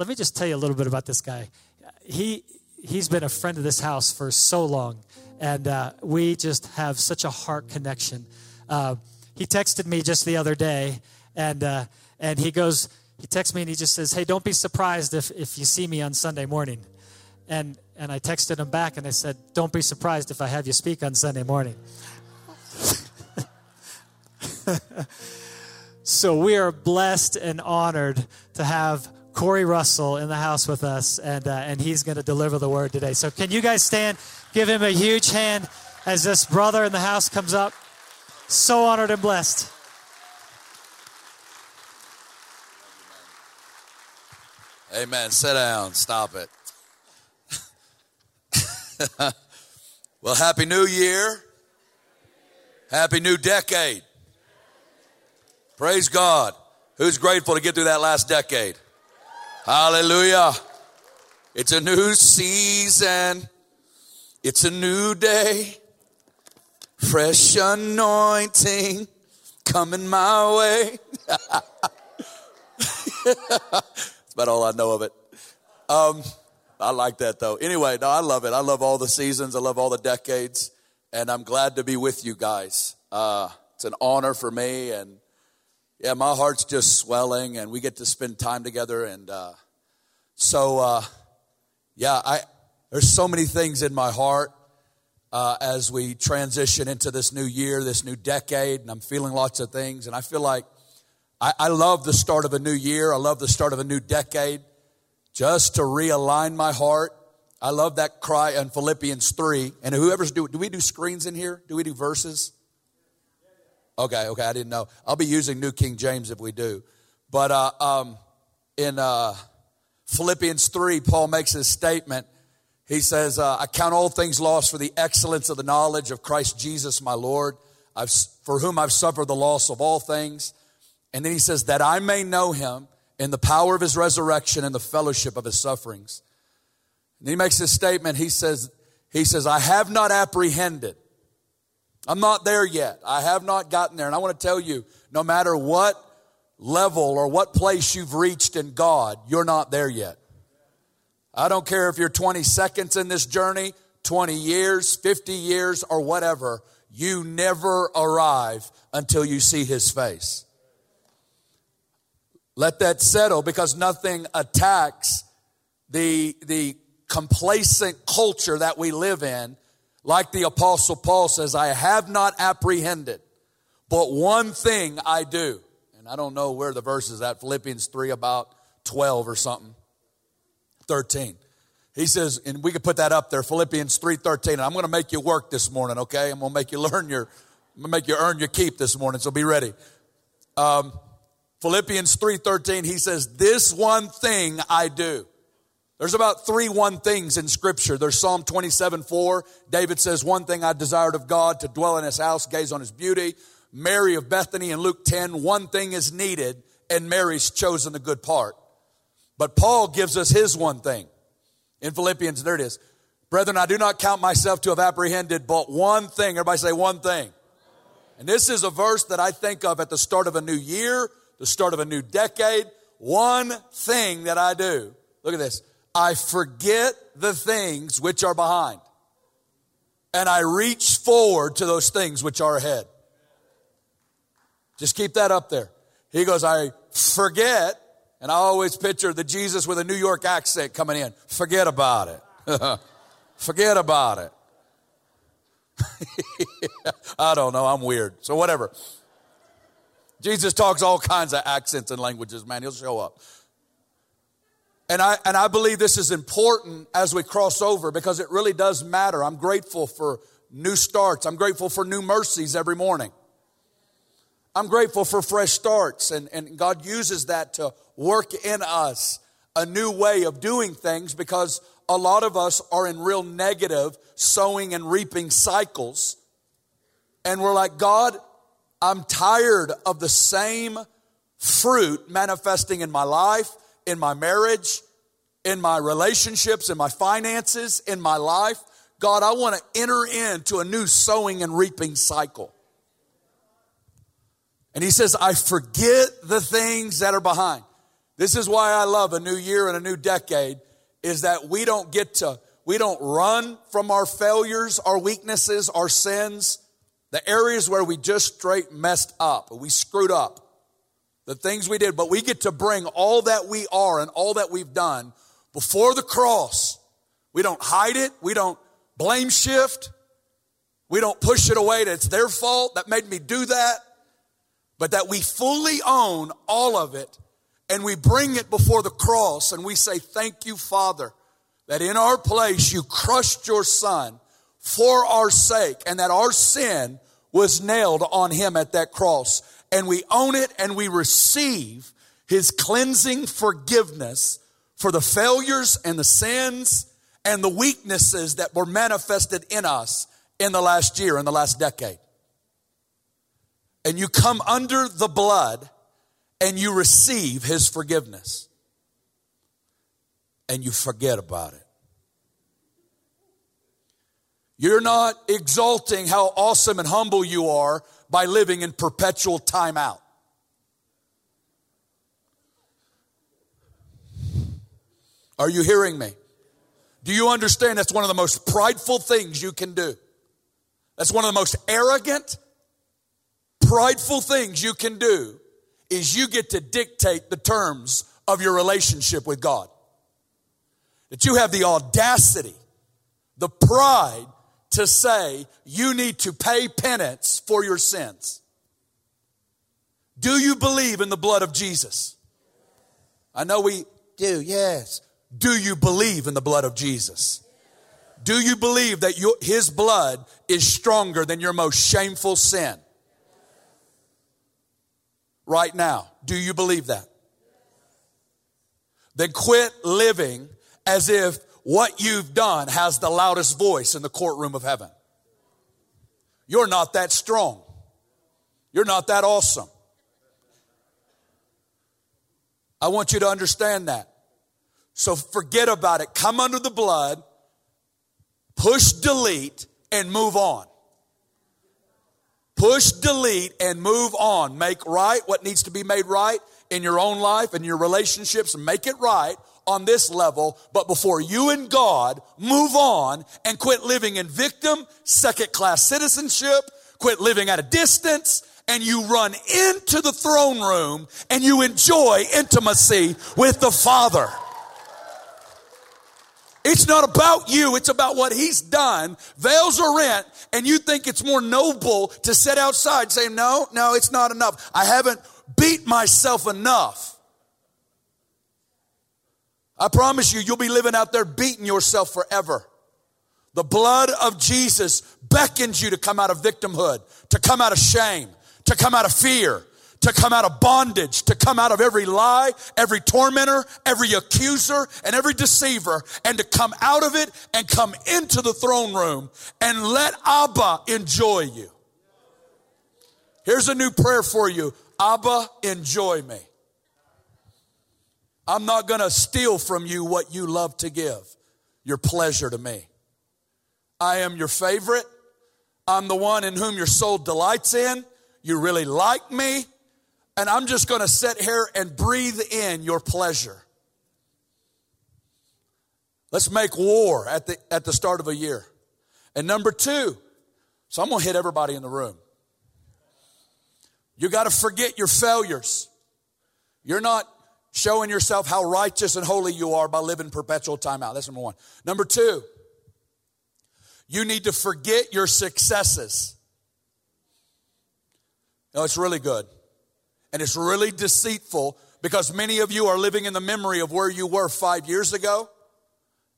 let me just tell you a little bit about this guy. He he's been a friend of this house for so long, and uh, we just have such a heart connection. Uh, he texted me just the other day, and uh, and he goes, he texts me and he just says, "Hey, don't be surprised if if you see me on Sunday morning," and and I texted him back and I said, "Don't be surprised if I have you speak on Sunday morning." so we are blessed and honored to have Corey Russell in the house with us, and, uh, and he's going to deliver the word today. So, can you guys stand? Give him a huge hand as this brother in the house comes up. So honored and blessed. Amen. Sit down. Stop it. well, Happy New Year. Happy New Decade. Praise God. Who's grateful to get through that last decade? Hallelujah. It's a new season. It's a new day. Fresh anointing coming my way. That's about all I know of it. Um, I like that though. Anyway, no, I love it. I love all the seasons. I love all the decades. And I'm glad to be with you guys. Uh, it's an honor for me and yeah, my heart's just swelling, and we get to spend time together. And uh, so, uh, yeah, I there's so many things in my heart uh, as we transition into this new year, this new decade, and I'm feeling lots of things. And I feel like I, I love the start of a new year. I love the start of a new decade, just to realign my heart. I love that cry in Philippians three. And whoever's do, do we do screens in here? Do we do verses? Okay, okay, I didn't know. I'll be using New King James if we do. But uh, um, in uh, Philippians 3, Paul makes his statement. He says, uh, I count all things lost for the excellence of the knowledge of Christ Jesus my Lord, I've, for whom I've suffered the loss of all things. And then he says, that I may know him in the power of his resurrection and the fellowship of his sufferings. And he makes this statement. He says, he says, I have not apprehended I'm not there yet. I have not gotten there. And I want to tell you, no matter what level or what place you've reached in God, you're not there yet. I don't care if you're 20 seconds in this journey, 20 years, 50 years, or whatever. You never arrive until you see his face. Let that settle because nothing attacks the, the complacent culture that we live in like the apostle Paul says, I have not apprehended, but one thing I do. I don't know where the verse is at, Philippians 3 about 12 or something. 13. He says, and we could put that up there, Philippians 3:13. And I'm going to make you work this morning, okay? I'm going to make you learn your, I'm going to make you earn your keep this morning, so be ready. Um, Philippians 3:13, he says, This one thing I do. There's about three one things in scripture. There's Psalm 27, 4. David says, one thing I desired of God to dwell in his house, gaze on his beauty. Mary of Bethany in Luke 10, one thing is needed and Mary's chosen the good part. But Paul gives us his one thing in Philippians. There it is. Brethren, I do not count myself to have apprehended, but one thing. Everybody say one thing. And this is a verse that I think of at the start of a new year, the start of a new decade. One thing that I do. Look at this. I forget the things which are behind and I reach forward to those things which are ahead. Just keep that up there. He goes, I forget, and I always picture the Jesus with a New York accent coming in. Forget about it. forget about it. I don't know. I'm weird. So, whatever. Jesus talks all kinds of accents and languages, man. He'll show up. And I, and I believe this is important as we cross over because it really does matter. I'm grateful for new starts. I'm grateful for new mercies every morning. I'm grateful for fresh starts, and, and God uses that to work in us a new way of doing things because a lot of us are in real negative sowing and reaping cycles. And we're like, God, I'm tired of the same fruit manifesting in my life in my marriage, in my relationships, in my finances, in my life. God, I want to enter into a new sowing and reaping cycle. And he says, I forget the things that are behind. This is why I love a new year and a new decade is that we don't get to, we don't run from our failures, our weaknesses, our sins, the areas where we just straight messed up, we screwed up, the things we did, but we get to bring all that we are and all that we've done before the cross. We don't hide it. We don't blame shift. We don't push it away that it's their fault that made me do that, but that we fully own all of it and we bring it before the cross and we say, Thank you, Father, that in our place you crushed your Son for our sake and that our sin was nailed on him at that cross. And we own it and we receive his cleansing forgiveness for the failures and the sins and the weaknesses that were manifested in us in the last year, in the last decade. And you come under the blood and you receive his forgiveness and you forget about it. You're not exalting how awesome and humble you are by living in perpetual timeout. Are you hearing me? Do you understand that's one of the most prideful things you can do? That's one of the most arrogant, prideful things you can do is you get to dictate the terms of your relationship with God. That you have the audacity, the pride to say you need to pay penance for your sins. Do you believe in the blood of Jesus? I know we do, yes. Do you believe in the blood of Jesus? Do you believe that your, his blood is stronger than your most shameful sin? Right now. Do you believe that? Then quit living as if what you've done has the loudest voice in the courtroom of heaven. You're not that strong. You're not that awesome. I want you to understand that. So forget about it. Come under the blood, push delete, and move on. Push delete and move on. Make right what needs to be made right in your own life and your relationships. Make it right on this level. But before you and God move on and quit living in victim, second class citizenship, quit living at a distance, and you run into the throne room and you enjoy intimacy with the Father. It's not about you, it's about what he's done. Veils are rent, and you think it's more noble to sit outside saying, No, no, it's not enough. I haven't beat myself enough. I promise you, you'll be living out there beating yourself forever. The blood of Jesus beckons you to come out of victimhood, to come out of shame, to come out of fear, to come out of bondage, to come out of every lie, every tormentor, every accuser, and every deceiver, and to come out of it and come into the throne room and let Abba enjoy you. Here's a new prayer for you Abba, enjoy me. I'm not going to steal from you what you love to give, your pleasure to me. I am your favorite. I'm the one in whom your soul delights in. You really like me and I'm just going to sit here and breathe in your pleasure. Let's make war at the, at the start of a year. And number two, so I'm going to hit everybody in the room. You got to forget your failures. You're not showing yourself how righteous and holy you are by living perpetual timeout. That's number one. Number two, you need to forget your successes. No, it's really good. And it's really deceitful because many of you are living in the memory of where you were five years ago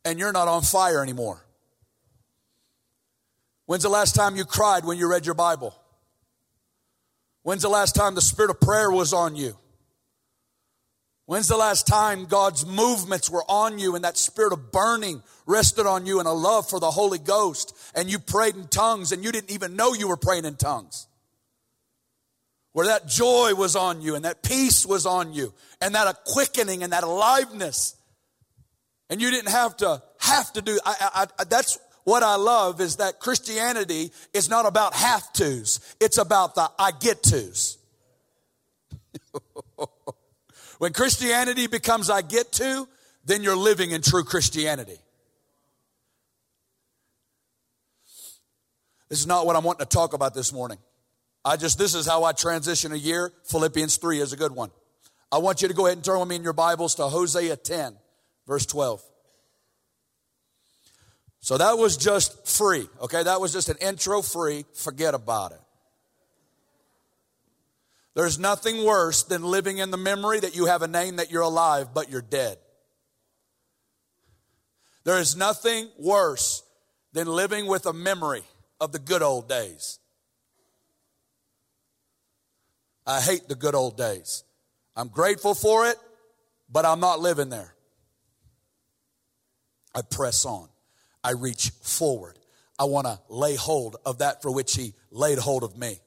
and you're not on fire anymore. When's the last time you cried when you read your Bible? When's the last time the spirit of prayer was on you? When's the last time God's movements were on you and that spirit of burning rested on you and a love for the Holy Ghost and you prayed in tongues and you didn't even know you were praying in tongues? Where that joy was on you and that peace was on you and that quickening and that aliveness. And you didn't have to have to do, I, I, that's what I love is that Christianity is not about have tos. It's about the I get tos. When Christianity becomes I get to, then you're living in true Christianity. This is not what I'm wanting to talk about this morning. I just, this is how I transition a year. Philippians 3 is a good one. I want you to go ahead and turn with me in your Bibles to Hosea 10, verse 12. So that was just free, okay? That was just an intro free. Forget about it. There's nothing worse than living in the memory that you have a name that you're alive, but you're dead. There is nothing worse than living with a memory of the good old days. I hate the good old days. I'm grateful for it, but I'm not living there. I press on. I reach forward. I want to lay hold of that for which He laid hold of me.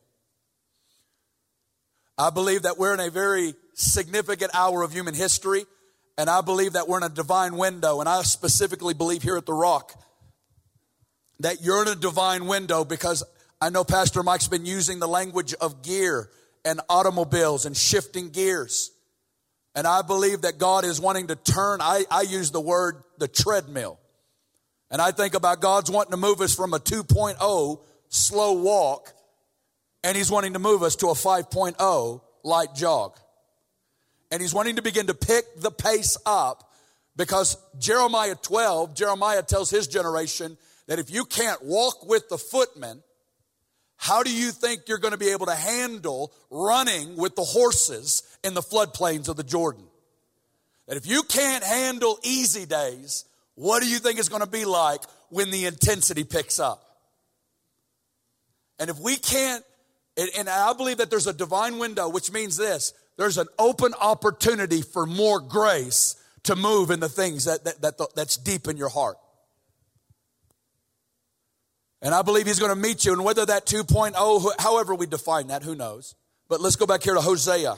I believe that we're in a very significant hour of human history, and I believe that we're in a divine window, and I specifically believe here at The Rock that you're in a divine window because I know Pastor Mike's been using the language of gear and automobiles and shifting gears. And I believe that God is wanting to turn, I, I use the word the treadmill. And I think about God's wanting to move us from a 2.0 slow walk, and He's wanting to move us to a 5.0 light jog. And He's wanting to begin to pick the pace up because Jeremiah 12, Jeremiah tells his generation that if you can't walk with the footmen, how do you think you're going to be able to handle running with the horses in the floodplains of the Jordan? That if you can't handle easy days, what do you think it's going to be like when the intensity picks up? And if we can't, and I believe that there's a divine window, which means this there's an open opportunity for more grace to move in the things that, that, that that's deep in your heart. And I believe he's going to meet you. And whether that 2.0, however we define that, who knows? But let's go back here to Hosea.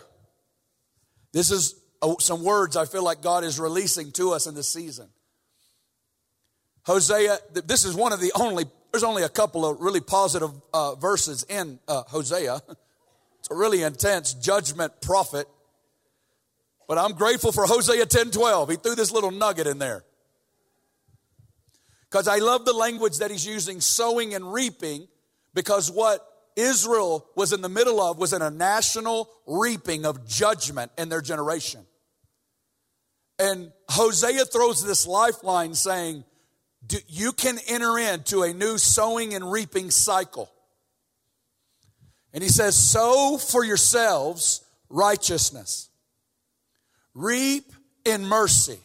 This is some words I feel like God is releasing to us in this season. Hosea, this is one of the only, there's only a couple of really positive uh, verses in uh, Hosea. It's a really intense judgment prophet. But I'm grateful for Hosea 10 12. He threw this little nugget in there. Because I love the language that he's using, sowing and reaping, because what Israel was in the middle of was in a national reaping of judgment in their generation. And Hosea throws this lifeline saying, You can enter into a new sowing and reaping cycle. And he says, Sow for yourselves righteousness, reap in mercy.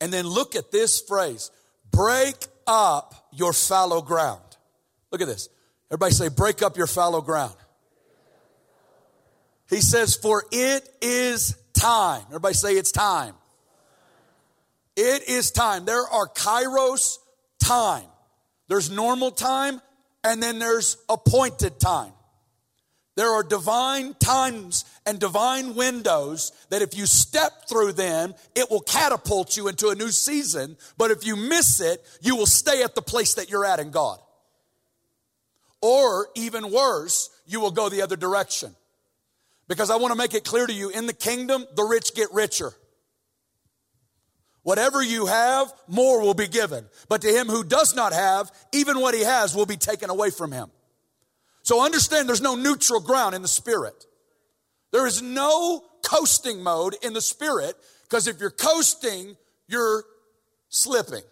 And then look at this phrase break up your fallow ground. Look at this. Everybody say, break up your fallow ground. He says, for it is time. Everybody say, it's time. It is time. There are kairos time. There's normal time and then there's appointed time. There are divine times and divine windows that if you step through them, it will catapult you into a new season. But if you miss it, you will stay at the place that you're at in God. Or even worse, you will go the other direction. Because I want to make it clear to you in the kingdom, the rich get richer. Whatever you have, more will be given. But to him who does not have, even what he has will be taken away from him. So understand there's no neutral ground in the spirit. There is no coasting mode in the spirit because if you're coasting, you're slipping.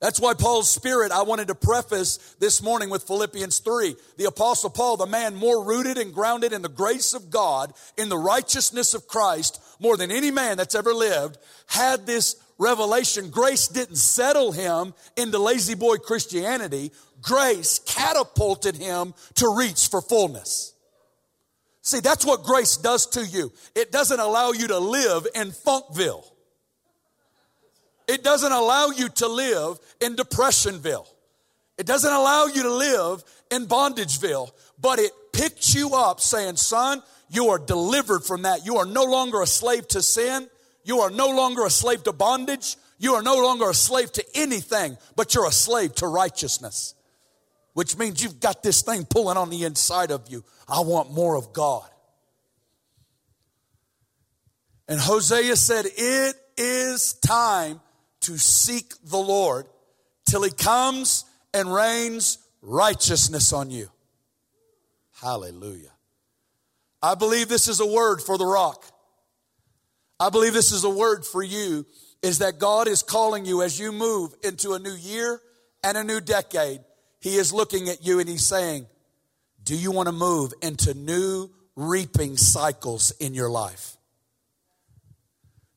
That's why Paul's spirit, I wanted to preface this morning with Philippians 3. The apostle Paul, the man more rooted and grounded in the grace of God, in the righteousness of Christ, more than any man that's ever lived, had this revelation. Grace didn't settle him into lazy boy Christianity grace catapulted him to reach for fullness. See, that's what grace does to you. It doesn't allow you to live in Funkville. It doesn't allow you to live in Depressionville. It doesn't allow you to live in Bondageville, but it picks you up saying, son, you are delivered from that. You are no longer a slave to sin. You are no longer a slave to bondage. You are no longer a slave to anything, but you're a slave to righteousness which means you've got this thing pulling on the inside of you. I want more of God. And Hosea said, It is time to seek the Lord till he comes and rains righteousness on you. Hallelujah. I believe this is a word for the rock. I believe this is a word for you is that God is calling you as you move into a new year and a new decade. He is looking at you and he's saying, Do you want to move into new reaping cycles in your life?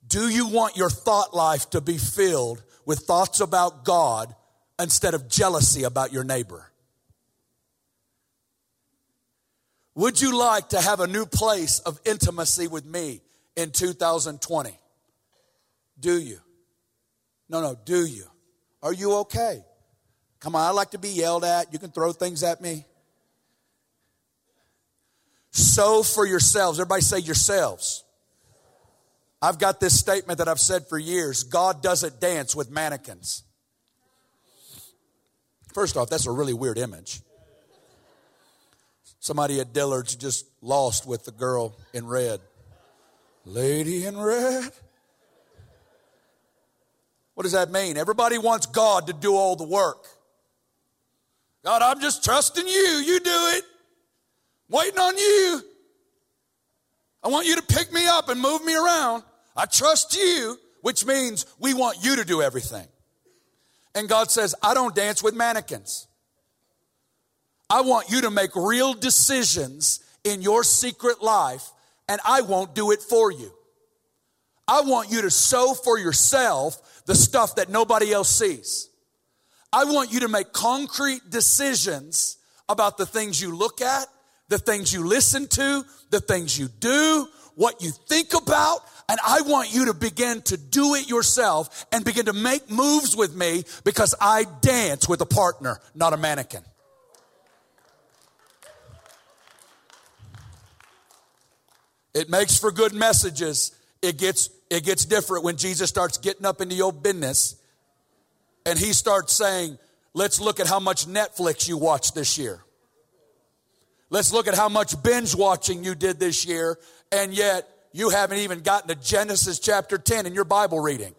Do you want your thought life to be filled with thoughts about God instead of jealousy about your neighbor? Would you like to have a new place of intimacy with me in 2020? Do you? No, no, do you? Are you okay? Come on, I like to be yelled at. You can throw things at me. Sow for yourselves. Everybody say yourselves. I've got this statement that I've said for years God doesn't dance with mannequins. First off, that's a really weird image. Somebody at Dillard's just lost with the girl in red. Lady in red? What does that mean? Everybody wants God to do all the work. God, I'm just trusting you. You do it. I'm waiting on you. I want you to pick me up and move me around. I trust you, which means we want you to do everything. And God says, I don't dance with mannequins. I want you to make real decisions in your secret life, and I won't do it for you. I want you to sow for yourself the stuff that nobody else sees. I want you to make concrete decisions about the things you look at, the things you listen to, the things you do, what you think about, and I want you to begin to do it yourself and begin to make moves with me because I dance with a partner, not a mannequin. It makes for good messages. It gets, it gets different when Jesus starts getting up into your business and he starts saying, let's look at how much Netflix you watched this year. Let's look at how much binge watching you did this year, and yet you haven't even gotten to Genesis chapter 10 in your Bible reading.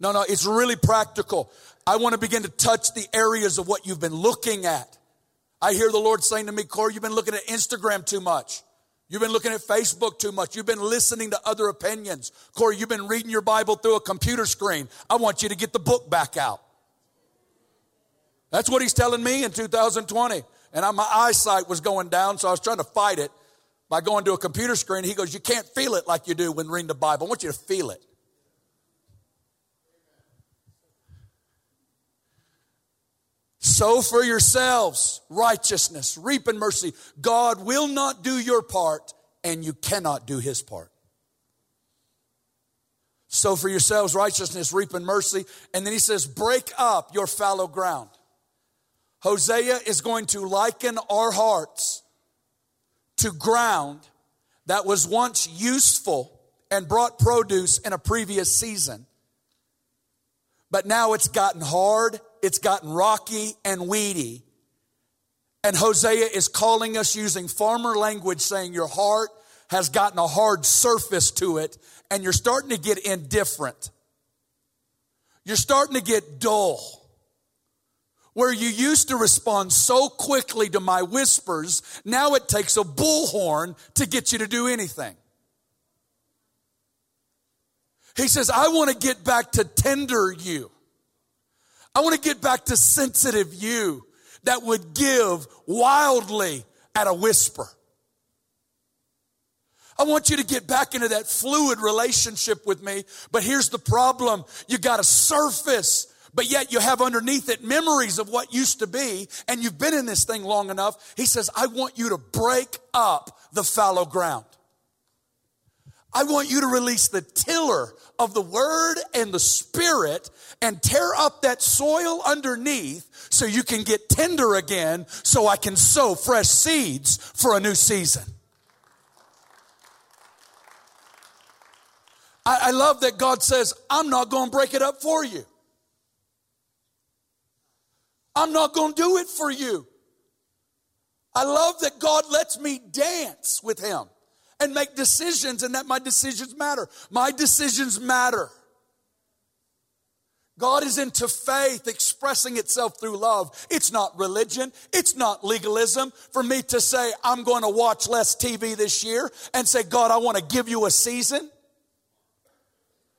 No, no, it's really practical. I want to begin to touch the areas of what you've been looking at. I hear the Lord saying to me, Corey, you've been looking at Instagram too much. You've been looking at Facebook too much. You've been listening to other opinions. Corey, you've been reading your Bible through a computer screen. I want you to get the book back out. That's what he's telling me in 2020. And I, my eyesight was going down, so I was trying to fight it by going to a computer screen. He goes, You can't feel it like you do when reading the Bible. I want you to feel it. Sow for yourselves righteousness, reap in mercy. God will not do your part, and you cannot do his part. Sow for yourselves righteousness, reap in mercy. And then he says, break up your fallow ground. Hosea is going to liken our hearts to ground that was once useful and brought produce in a previous season. But now it's gotten hard it's gotten rocky and weedy. And Hosea is calling us using farmer language, saying your heart has gotten a hard surface to it, and you're starting to get indifferent. You're starting to get dull. Where you used to respond so quickly to my whispers, now it takes a bullhorn to get you to do anything. He says, I want to get back to tender you. I want to get back to sensitive you that would give wildly at a whisper. I want you to get back into that fluid relationship with me. But here's the problem. You got a surface, but yet you have underneath it memories of what used to be. And you've been in this thing long enough. He says, I want you to break up the fallow ground. I want you to release the tiller of the word and the spirit and tear up that soil underneath so you can get tender again so I can sow fresh seeds for a new season. I, I love that God says, I'm not going to break it up for you. I'm not going to do it for you. I love that God lets me dance with Him and make decisions and that my decisions matter. My decisions matter. God is into faith expressing itself through love. It's not religion. It's not legalism for me to say, I'm going to watch less TV this year and say, God, I want to give you a season.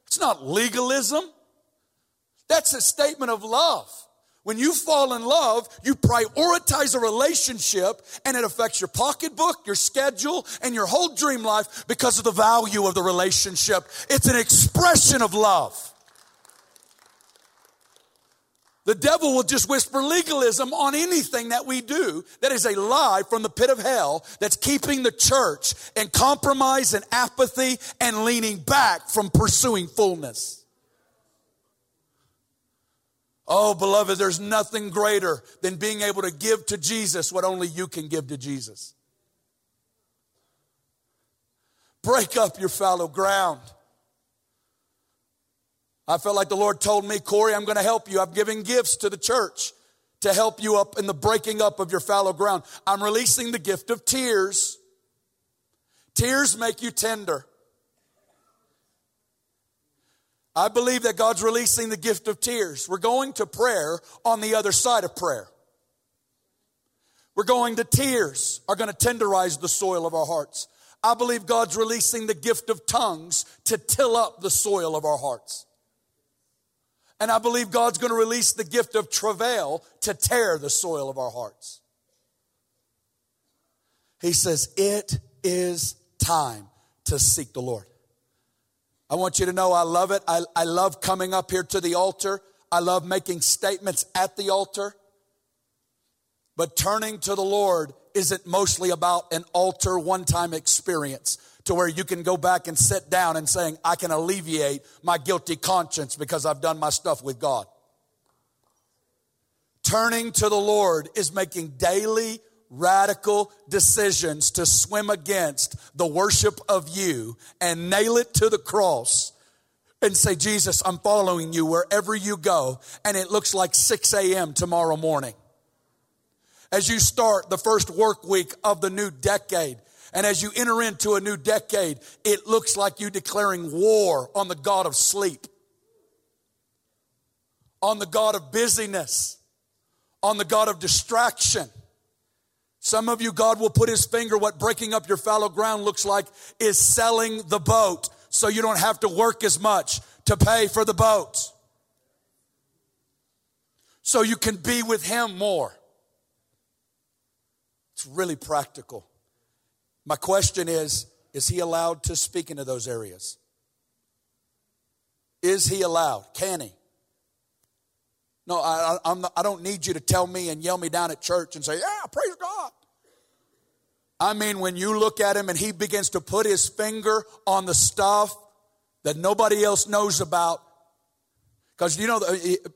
It's not legalism. That's a statement of love. When you fall in love, you prioritize a relationship and it affects your pocketbook, your schedule, and your whole dream life because of the value of the relationship. It's an expression of love. The devil will just whisper legalism on anything that we do that is a lie from the pit of hell that's keeping the church in compromise and apathy and leaning back from pursuing fullness. Oh, beloved, there's nothing greater than being able to give to Jesus what only you can give to Jesus. Break up your fallow ground. I felt like the Lord told me, Corey, I'm going to help you. I'm giving gifts to the church to help you up in the breaking up of your fallow ground. I'm releasing the gift of tears. Tears make you tender. I believe that God's releasing the gift of tears. We're going to prayer on the other side of prayer. We're going to tears are going to tenderize the soil of our hearts. I believe God's releasing the gift of tongues to till up the soil of our hearts. And I believe God's going to release the gift of travail to tear the soil of our hearts. He says, It is time to seek the Lord. I want you to know I love it. I, I love coming up here to the altar. I love making statements at the altar. But turning to the Lord isn't mostly about an altar one time experience to where you can go back and sit down and saying, I can alleviate my guilty conscience because I've done my stuff with God. Turning to the Lord is making daily radical decisions to swim against the worship of you and nail it to the cross and say, Jesus, I'm following you wherever you go. And it looks like 6 a.m. tomorrow morning. As you start the first work week of the new decade, and as you enter into a new decade, it looks like you declaring war on the God of sleep, on the God of busyness, on the God of distraction some of you, God will put his finger. What breaking up your fallow ground looks like is selling the boat so you don't have to work as much to pay for the boat. So you can be with him more. It's really practical. My question is Is he allowed to speak into those areas? Is he allowed? Can he? No, I, I'm not, I don't need you to tell me and yell me down at church and say, Yeah, praise. I mean, when you look at him and he begins to put his finger on the stuff that nobody else knows about. Because you know,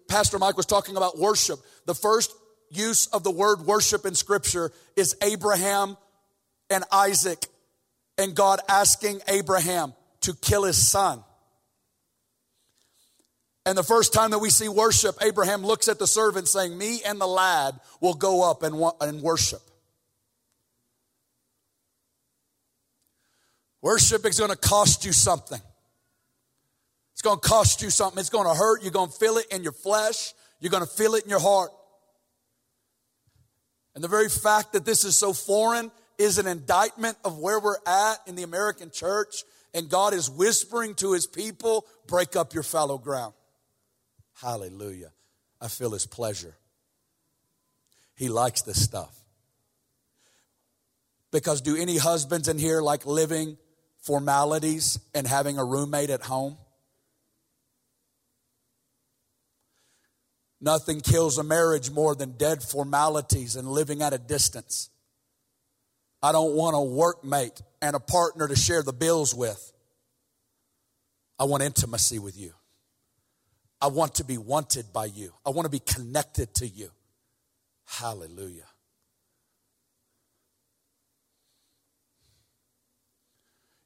Pastor Mike was talking about worship. The first use of the word worship in Scripture is Abraham and Isaac, and God asking Abraham to kill his son. And the first time that we see worship, Abraham looks at the servant saying, Me and the lad will go up and, and worship. Worship is going to cost you something. It's going to cost you something. It's going to hurt. You're going to feel it in your flesh. You're going to feel it in your heart. And the very fact that this is so foreign is an indictment of where we're at in the American church. And God is whispering to his people, break up your fallow ground. Hallelujah. I feel his pleasure. He likes this stuff. Because do any husbands in here like living formalities and having a roommate at home. Nothing kills a marriage more than dead formalities and living at a distance. I don't want a workmate and a partner to share the bills with. I want intimacy with you. I want to be wanted by you. I want to be connected to you. Hallelujah.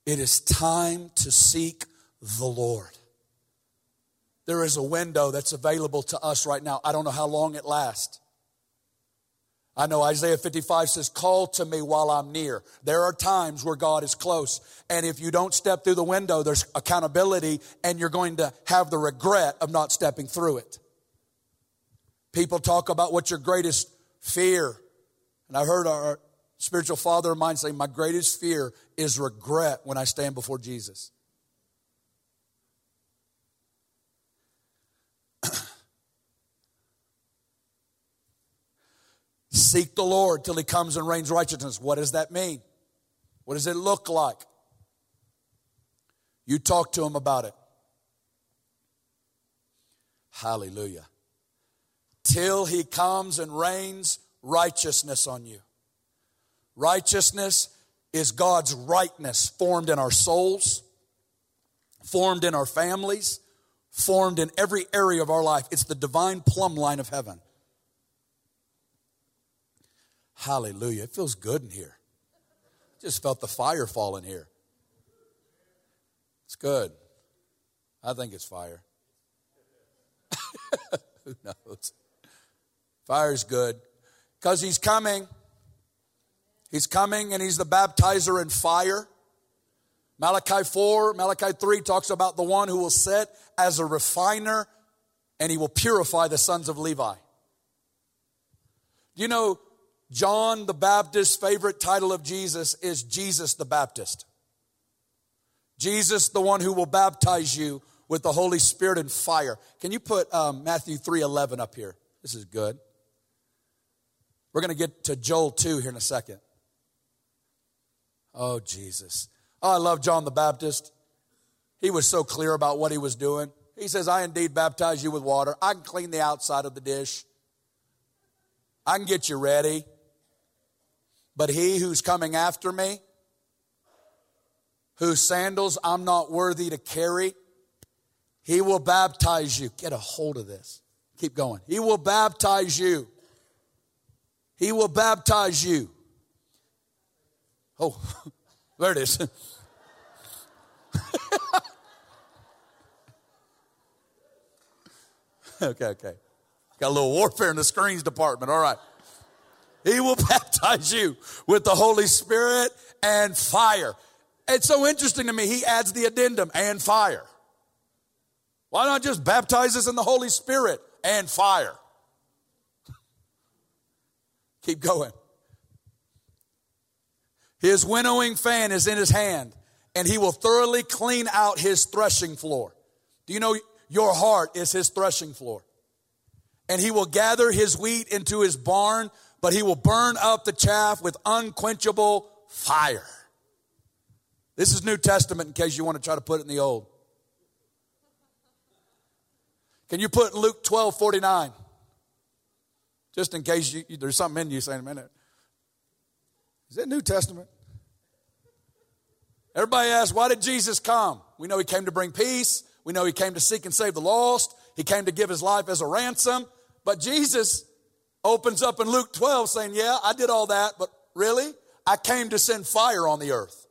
It is time to seek the Lord. There is a window that's available to us right now. I don't know how long it lasts. I know Isaiah 55 says, Call to me while I'm near. There are times where God is close. And if you don't step through the window, there's accountability, and you're going to have the regret of not stepping through it. People talk about what's your greatest fear. And I heard our spiritual father of mine saying, My greatest fear is regret when I stand before Jesus. Seek the Lord till he comes and rains righteousness. What does that mean? What does it look like? You talk to him about it. Hallelujah. Till he comes and rains righteousness on you. Righteousness is God's rightness formed in our souls, formed in our families, formed in every area of our life. It's the divine plumb line of heaven. Hallelujah. It feels good in here. Just felt the fire fall in here. It's good. I think it's fire. Who knows? Fire's good because he's coming. He's coming and he's the baptizer in fire. Malachi 4, Malachi 3 talks about the one who will set as a refiner and he will purify the sons of Levi. Do you know John the Baptist's favorite title of Jesus is Jesus the Baptist. Jesus, the one who will baptize you with the Holy Spirit and fire. Can you put um, Matthew 3.11 up here? This is good. We're going to get to Joel 2 here in a second. Oh, Jesus. Oh, I love John the Baptist. He was so clear about what he was doing. He says, I indeed baptize you with water. I can clean the outside of the dish. I can get you ready. But he who's coming after me, whose sandals I'm not worthy to carry, he will baptize you. Get a hold of this. Keep going. He will baptize you. He will baptize you. Oh, there it is. okay, okay. Got a little warfare in the screens department. All right. He will baptize you with the Holy Spirit and fire. It's so interesting to me. He adds the addendum and fire. Why not just baptize us in the Holy Spirit and fire? Keep going. His winnowing fan is in his hand, and he will thoroughly clean out his threshing floor. Do you know your heart is his threshing floor? And he will gather his wheat into his barn but he will burn up the chaff with unquenchable fire. This is New Testament in case you want to try to put it in the Old. Can you put Luke 12 49? Just in case you, there's something in you saying a minute. Is it New Testament? Everybody asks, why did Jesus come? We know he came to bring peace. We know he came to seek and save the lost. He came to give his life as a ransom. But Jesus opens up in Luke 12 saying, Yeah, I did all that, but really? I came to send fire on the earth.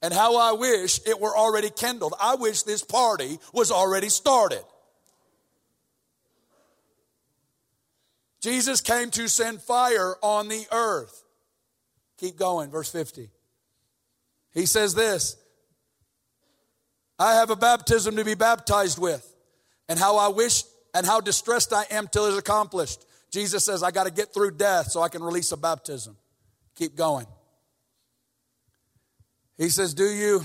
And how I wish it were already kindled. I wish this party was already started. Jesus came to send fire on the earth. Keep going, verse 50. He says this I have a baptism to be baptized with, and how I wish and how distressed I am till it is accomplished. Jesus says, I got to get through death so I can release a baptism. Keep going. He says, Do you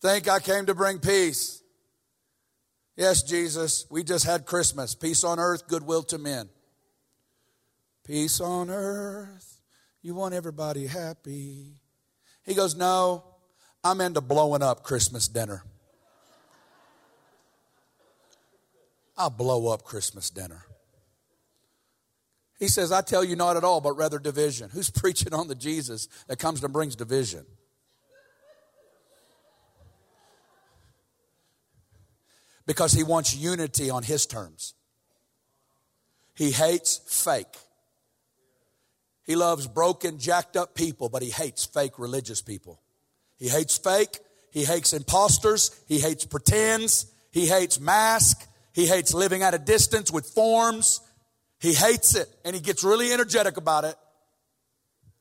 think I came to bring peace? Yes, Jesus, we just had Christmas. Peace on earth, goodwill to men. Peace on earth, you want everybody happy. He goes, No, I'm into blowing up Christmas dinner. I'll blow up Christmas dinner. He says, I tell you not at all, but rather division. Who's preaching on the Jesus that comes and brings division? Because he wants unity on his terms. He hates fake. He loves broken, jacked up people, but he hates fake religious people. He hates fake. He hates imposters. He hates pretends. He hates mask. He hates living at a distance with forms. He hates it and he gets really energetic about it.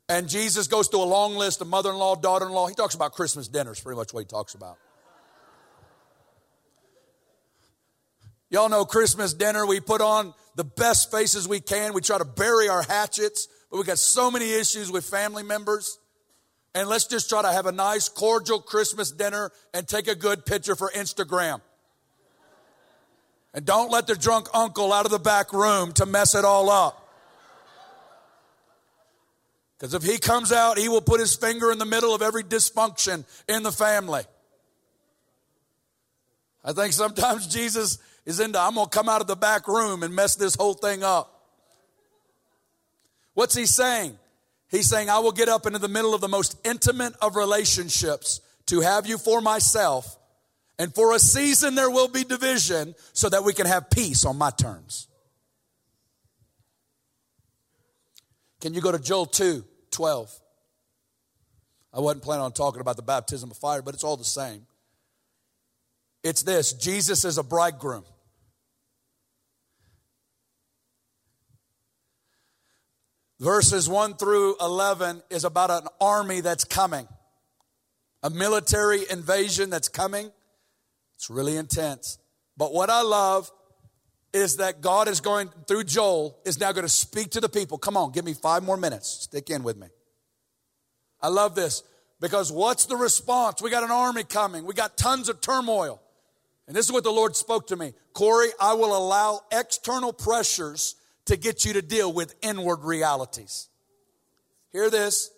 And Jesus goes through a long list of mother in law, daughter in law. He talks about Christmas dinners, pretty much what he talks about. Y'all know Christmas dinner, we put on the best faces we can. We try to bury our hatchets, but we got so many issues with family members. And let's just try to have a nice, cordial Christmas dinner and take a good picture for Instagram. And don't let the drunk uncle out of the back room to mess it all up. Because if he comes out, he will put his finger in the middle of every dysfunction in the family. I think sometimes Jesus is into, I'm going to come out of the back room and mess this whole thing up. What's he saying? He's saying, I will get up into the middle of the most intimate of relationships to have you for myself. And for a season, there will be division so that we can have peace on my terms. Can you go to Joel 2 12? I wasn't planning on talking about the baptism of fire, but it's all the same. It's this Jesus is a bridegroom. Verses 1 through 11 is about an army that's coming, a military invasion that's coming. It's really intense. But what I love is that God is going, through Joel, is now going to speak to the people. Come on, give me five more minutes. Stick in with me. I love this because what's the response? We got an army coming, we got tons of turmoil. And this is what the Lord spoke to me Corey, I will allow external pressures to get you to deal with inward realities. Hear this.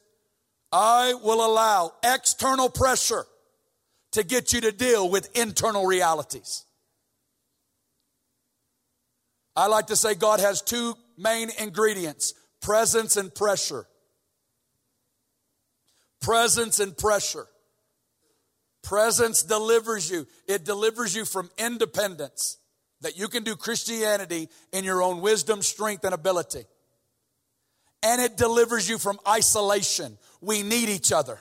I will allow external pressure to get you to deal with internal realities. I like to say God has two main ingredients presence and pressure. Presence and pressure. Presence delivers you, it delivers you from independence, that you can do Christianity in your own wisdom, strength, and ability. And it delivers you from isolation. We need each other.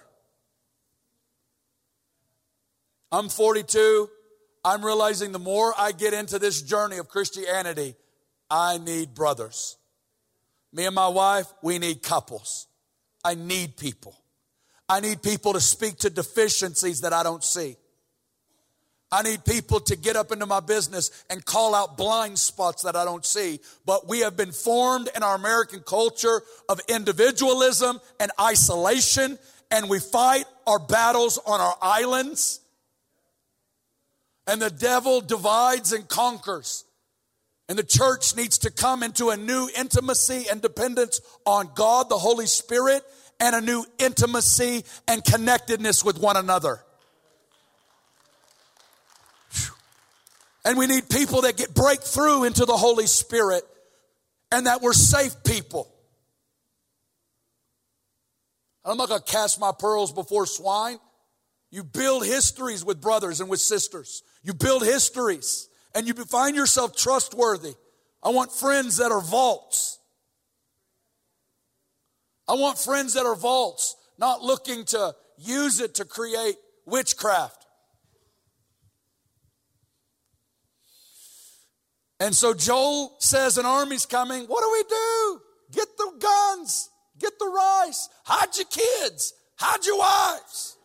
I'm 42. I'm realizing the more I get into this journey of Christianity, I need brothers. Me and my wife, we need couples. I need people. I need people to speak to deficiencies that I don't see. I need people to get up into my business and call out blind spots that I don't see. But we have been formed in our American culture of individualism and isolation, and we fight our battles on our islands. And the devil divides and conquers. And the church needs to come into a new intimacy and dependence on God, the Holy Spirit, and a new intimacy and connectedness with one another. And we need people that get breakthrough into the Holy Spirit and that we're safe people. I'm not going to cast my pearls before swine. You build histories with brothers and with sisters. You build histories and you find yourself trustworthy. I want friends that are vaults. I want friends that are vaults, not looking to use it to create witchcraft. And so Joel says, An army's coming. What do we do? Get the guns, get the rice, hide your kids, hide your wives.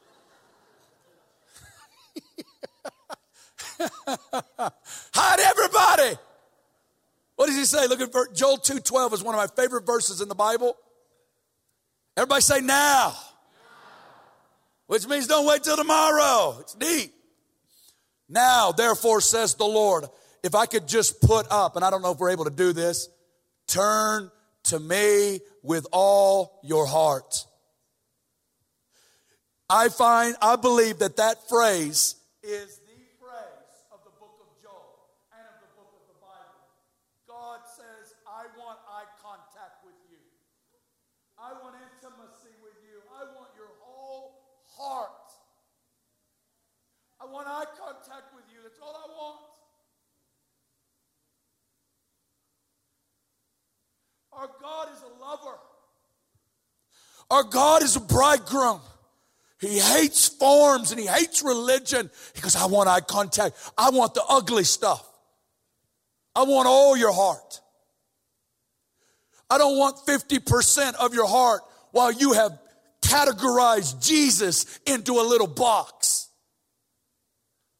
Hide everybody. What does he say? Look at Joel 2:12 is one of my favorite verses in the Bible. Everybody say now. Which means don't wait till tomorrow. It's neat. Now, therefore, says the Lord, if I could just put up, and I don't know if we're able to do this, turn to me with all your heart. I find, I believe that that phrase is want eye contact with you. That's all I want. Our God is a lover. Our God is a bridegroom. He hates forms and he hates religion. Goes, I want eye contact. I want the ugly stuff. I want all your heart. I don't want 50% of your heart while you have categorized Jesus into a little box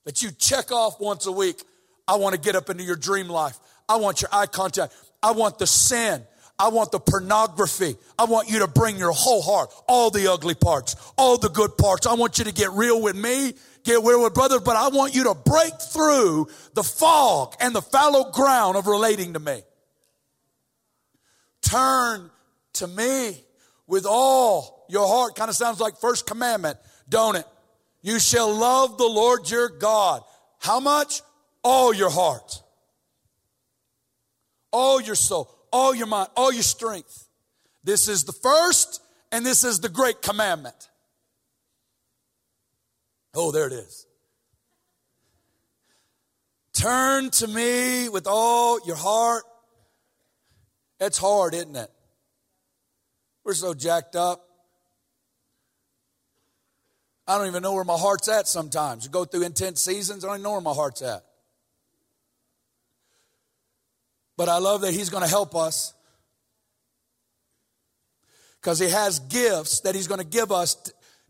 that you check off once a week. I want to get up into your dream life. I want your eye contact. I want the sin. I want the pornography. I want you to bring your whole heart, all the ugly parts, all the good parts. I want you to get real with me, get real with brothers, but I want you to break through the fog and the fallow ground of relating to me. Turn to me with all your heart. Kind of sounds like first commandment, don't it? You shall love the Lord your God. How much? All your heart. All your soul, all your mind, all your strength. This is the first and this is the great commandment. Oh, there it is. Turn to me with all your heart. It's hard, isn't it? We're so jacked up. I don't even know where my heart's at sometimes. You go through intense seasons, I don't even know where my heart's at. But I love that He's going to help us because He has gifts that He's going to give us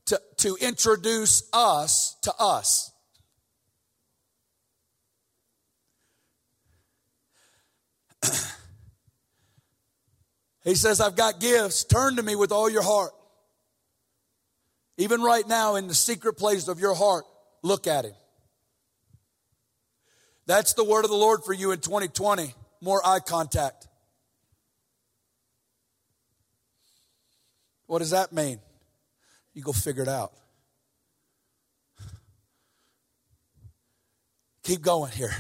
to, to, introduce us to us. he says, I've got gifts. Turn to me with all your heart. Even right now, in the secret place of your heart, look at Him. That's the word of the Lord for you in 2020 more eye contact. What does that mean? You go figure it out. Keep going here.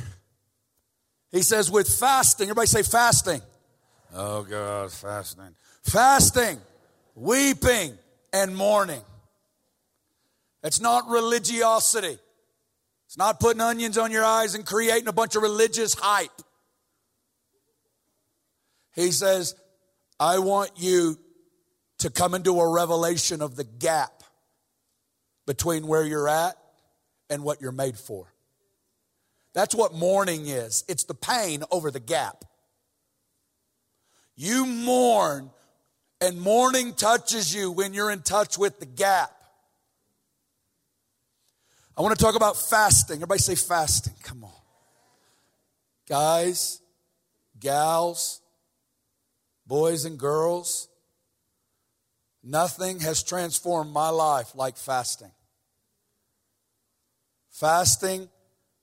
He says, with fasting, everybody say fasting. Oh, God, fasting. Fasting, weeping, and mourning. It's not religiosity. It's not putting onions on your eyes and creating a bunch of religious hype. He says, I want you to come into a revelation of the gap between where you're at and what you're made for. That's what mourning is. It's the pain over the gap. You mourn, and mourning touches you when you're in touch with the gap. I want to talk about fasting. Everybody say fasting. Come on. Guys, gals, boys and girls, nothing has transformed my life like fasting. Fasting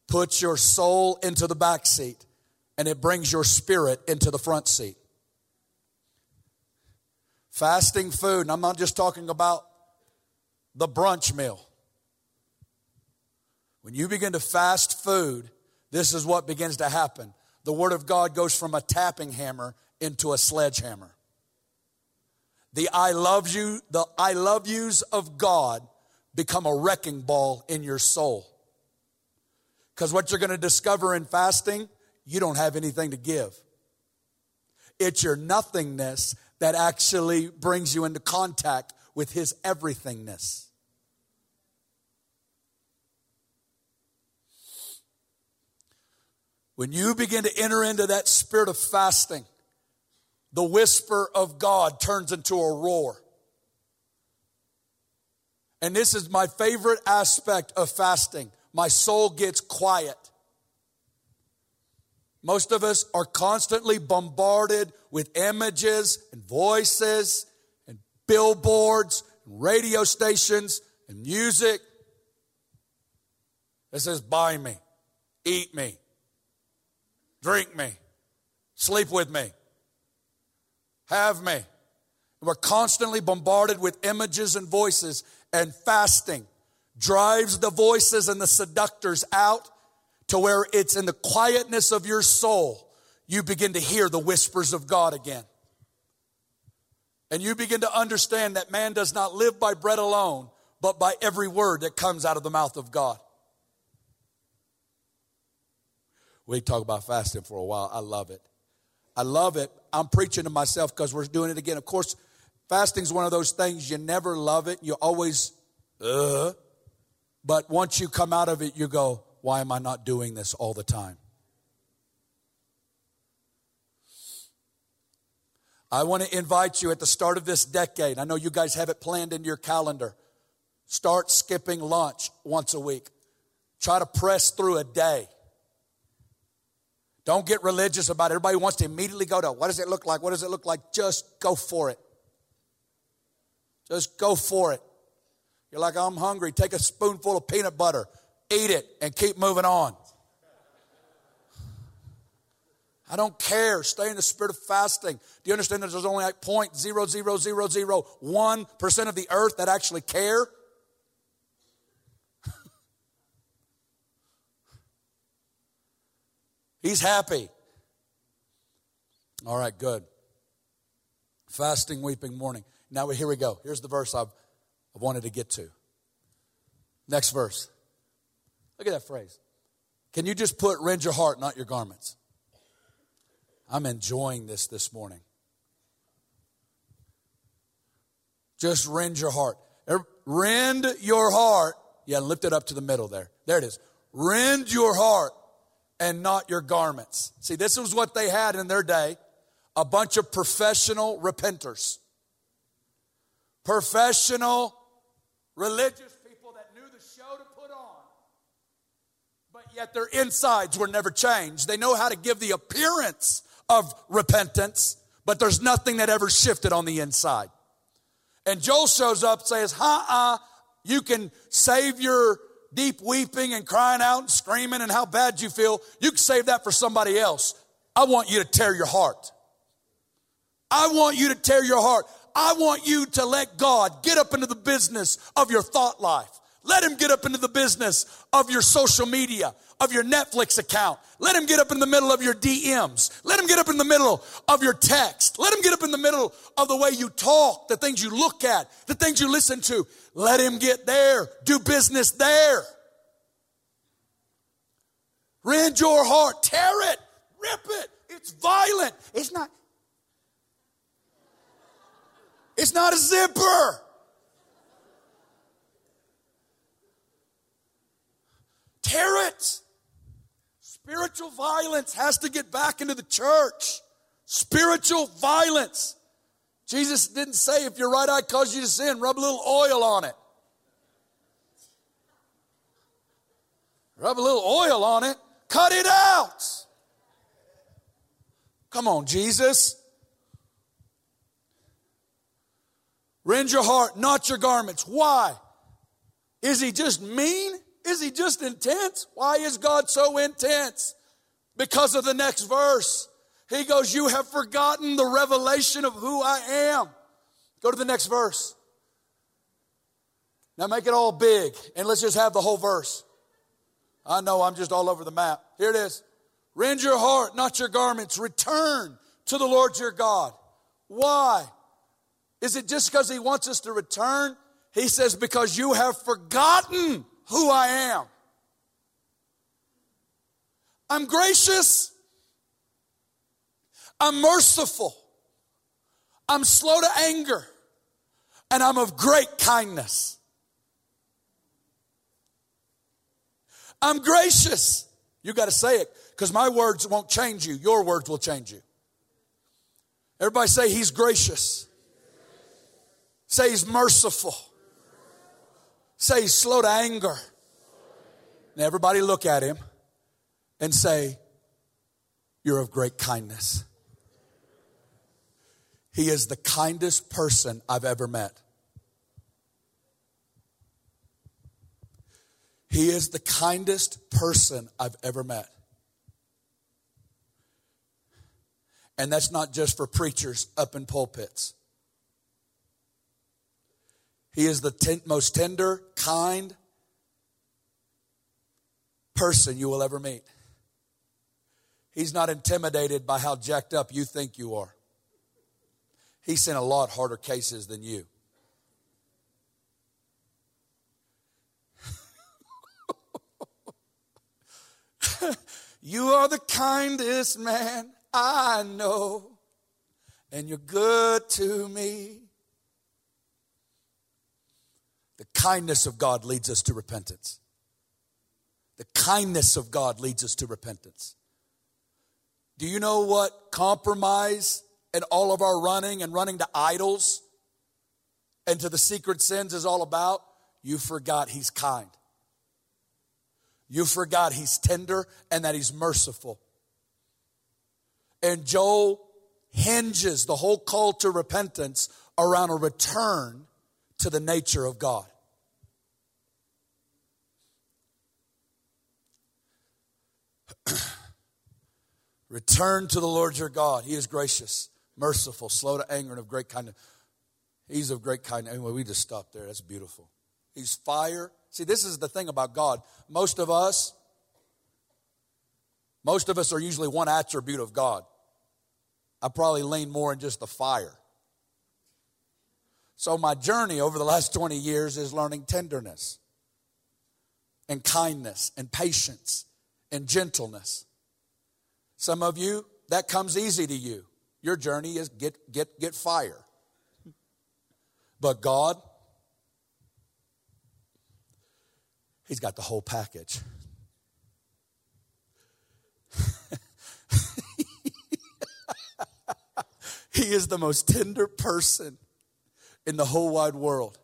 puts your soul into the back seat and it brings your spirit into the front seat. Fasting food, and I'm not just talking about the brunch meal. When you begin to fast food, this is what begins to happen. The Word of God goes from a tapping hammer into a sledgehammer. The I love you, the I love yous of God become a wrecking ball in your soul. Because what you're going to discover in fasting, you don't have anything to give. It's your nothingness that actually brings you into contact with His everythingness. When you begin to enter into that spirit of fasting, the whisper of God turns into a roar. And this is my favorite aspect of fasting. My soul gets quiet. Most of us are constantly bombarded with images and voices and billboards and radio stations and music that says, Buy me, eat me, drink me, sleep with me. Have me. We're constantly bombarded with images and voices, and fasting drives the voices and the seductors out to where it's in the quietness of your soul you begin to hear the whispers of God again. And you begin to understand that man does not live by bread alone, but by every word that comes out of the mouth of God. We talk about fasting for a while. I love it. I love it. I'm preaching to myself because we're doing it again. Of course, fasting is one of those things you never love it. You always, uh, but once you come out of it, you go, why am I not doing this all the time? I want to invite you at the start of this decade. I know you guys have it planned in your calendar. Start skipping lunch once a week. Try to press through a day. Don't get religious about it. Everybody wants to immediately go to what does it look like? What does it look like? Just go for it. Just go for it. You're like, I'm hungry. Take a spoonful of peanut butter, eat it, and keep moving on. I don't care. Stay in the spirit of fasting. Do you understand that there's only like 0.00001% of the earth that actually care? He's happy. All right, good. Fasting, weeping, mourning. Now here we go. Here's the verse I've, I've wanted to get to. Next verse. Look at that phrase. Can you just put rend your heart, not your garments? I'm enjoying this this morning. Just rend your heart. Rend your heart. Yeah, lift it up to the middle there. There it is. Rend your heart and not your garments. See, this was what they had in their day a bunch of professional repenters. Professional religious people that knew the show to put on, but yet their insides were never changed. They know how to give the appearance of repentance, but there's nothing that ever shifted on the inside. And Joel shows up, says, "Ha uh, you can save your deep weeping and crying out and screaming and how bad you feel. You can save that for somebody else. I want you to tear your heart. I want you to tear your heart. I want you to let God get up into the business of your thought life. Let him get up into the business of your social media, of your Netflix account. Let him get up in the middle of your DMs. Let him get up in the middle of your text. Let him get up in the middle of the way you talk, the things you look at, the things you listen to. Let him get there. Do business there. Rend your heart. Tear it. Rip it. It's violent. It's not. It's not a zipper. Tear it. Spiritual violence has to get back into the church. Spiritual violence. Jesus didn't say if your right eye causes you to sin, rub a little oil on it. Rub a little oil on it, cut it out. Come on, Jesus. Rend your heart, not your garments. Why? Is he just mean? Is he just intense? Why is God so intense? Because of the next verse. He goes, You have forgotten the revelation of who I am. Go to the next verse. Now make it all big and let's just have the whole verse. I know I'm just all over the map. Here it is. Rend your heart, not your garments. Return to the Lord your God. Why? Is it just because he wants us to return? He says, because you have forgotten who I am. I'm gracious. I'm merciful. I'm slow to anger. And I'm of great kindness. I'm gracious. You got to say it because my words won't change you. Your words will change you. Everybody say, He's gracious. Say he's merciful. Say slow to anger. And everybody look at him and say, You're of great kindness. He is the kindest person I've ever met. He is the kindest person I've ever met. And that's not just for preachers up in pulpits. He is the ten- most tender, kind person you will ever meet. He's not intimidated by how jacked up you think you are. He's seen a lot harder cases than you. you are the kindest man I know, and you're good to me. The kindness of God leads us to repentance. The kindness of God leads us to repentance. Do you know what compromise and all of our running and running to idols and to the secret sins is all about, you forgot He's kind. You forgot He's tender and that He's merciful. And Joel hinges the whole call to repentance around a return to the nature of God. Return to the Lord your God. He is gracious, merciful, slow to anger, and of great kindness. He's of great kindness. Anyway, we just stopped there. That's beautiful. He's fire. See, this is the thing about God. Most of us, most of us are usually one attribute of God. I probably lean more in just the fire. So my journey over the last 20 years is learning tenderness and kindness and patience and gentleness. Some of you, that comes easy to you. Your journey is get, get, get fire. But God, He's got the whole package. he is the most tender person in the whole wide world.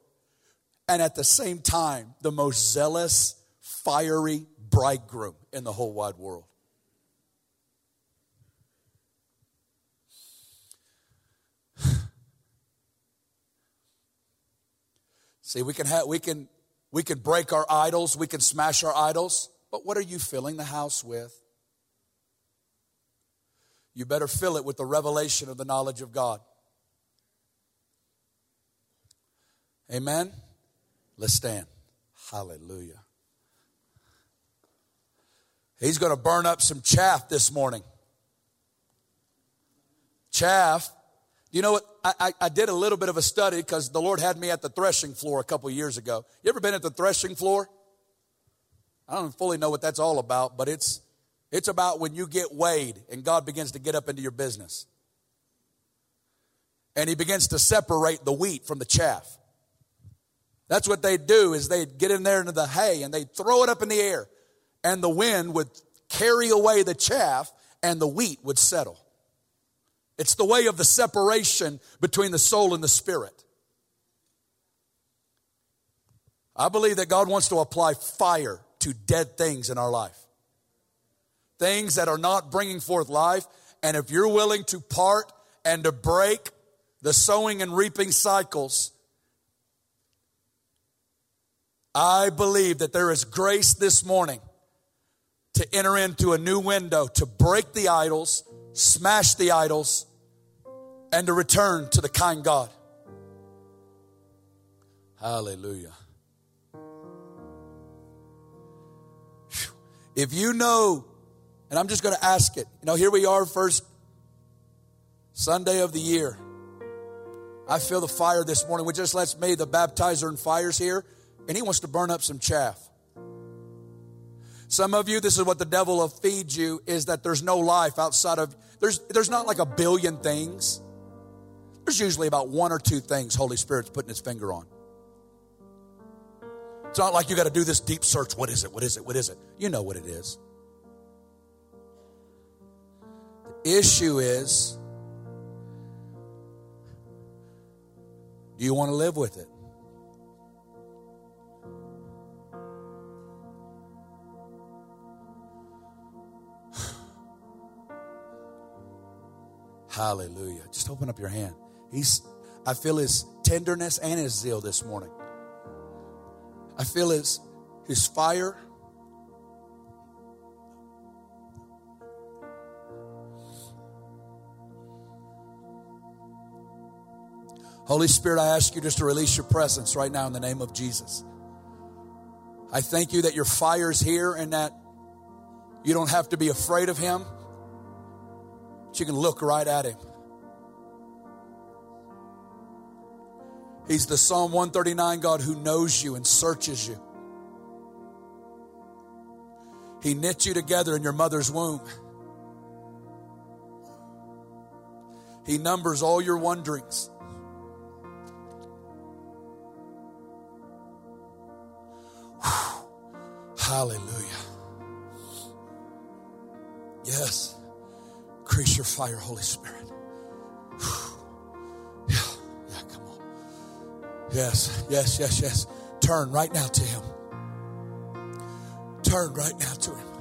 And at the same time, the most zealous, fiery bridegroom in the whole wide world. See, we can have, we can we can break our idols, we can smash our idols, but what are you filling the house with? You better fill it with the revelation of the knowledge of God. Amen. Let's stand. Hallelujah. He's going to burn up some chaff this morning. Chaff you know what? I, I, I did a little bit of a study because the Lord had me at the threshing floor a couple years ago. You ever been at the threshing floor? I don't fully know what that's all about, but it's it's about when you get weighed and God begins to get up into your business. And he begins to separate the wheat from the chaff. That's what they do is they'd get in there into the hay and they'd throw it up in the air and the wind would carry away the chaff and the wheat would settle. It's the way of the separation between the soul and the spirit. I believe that God wants to apply fire to dead things in our life. Things that are not bringing forth life. And if you're willing to part and to break the sowing and reaping cycles, I believe that there is grace this morning to enter into a new window, to break the idols, smash the idols, and to return to the kind God. Hallelujah. If you know, and I'm just going to ask it, you know, here we are, first Sunday of the year. I feel the fire this morning. We just let's me, the baptizer and fires here, and he wants to burn up some chaff. Some of you, this is what the devil will feed you is that there's no life outside of there's there's not like a billion things. There's usually about one or two things Holy Spirit's putting his finger on. It's not like you got to do this deep search. What is it? What is it? What is it? You know what it is. The issue is do you want to live with it? Hallelujah. Just open up your hand. He's, I feel his tenderness and his zeal this morning. I feel his, his fire. Holy Spirit, I ask you just to release your presence right now in the name of Jesus. I thank you that your fire is here and that you don't have to be afraid of him, you can look right at him. He's the Psalm 139 God who knows you and searches you. He knit you together in your mother's womb. He numbers all your wanderings. Hallelujah. Yes. Increase your fire, Holy Spirit. Yeah, yeah, come on. Yes, yes, yes, yes. Turn right now to Him. Turn right now to Him.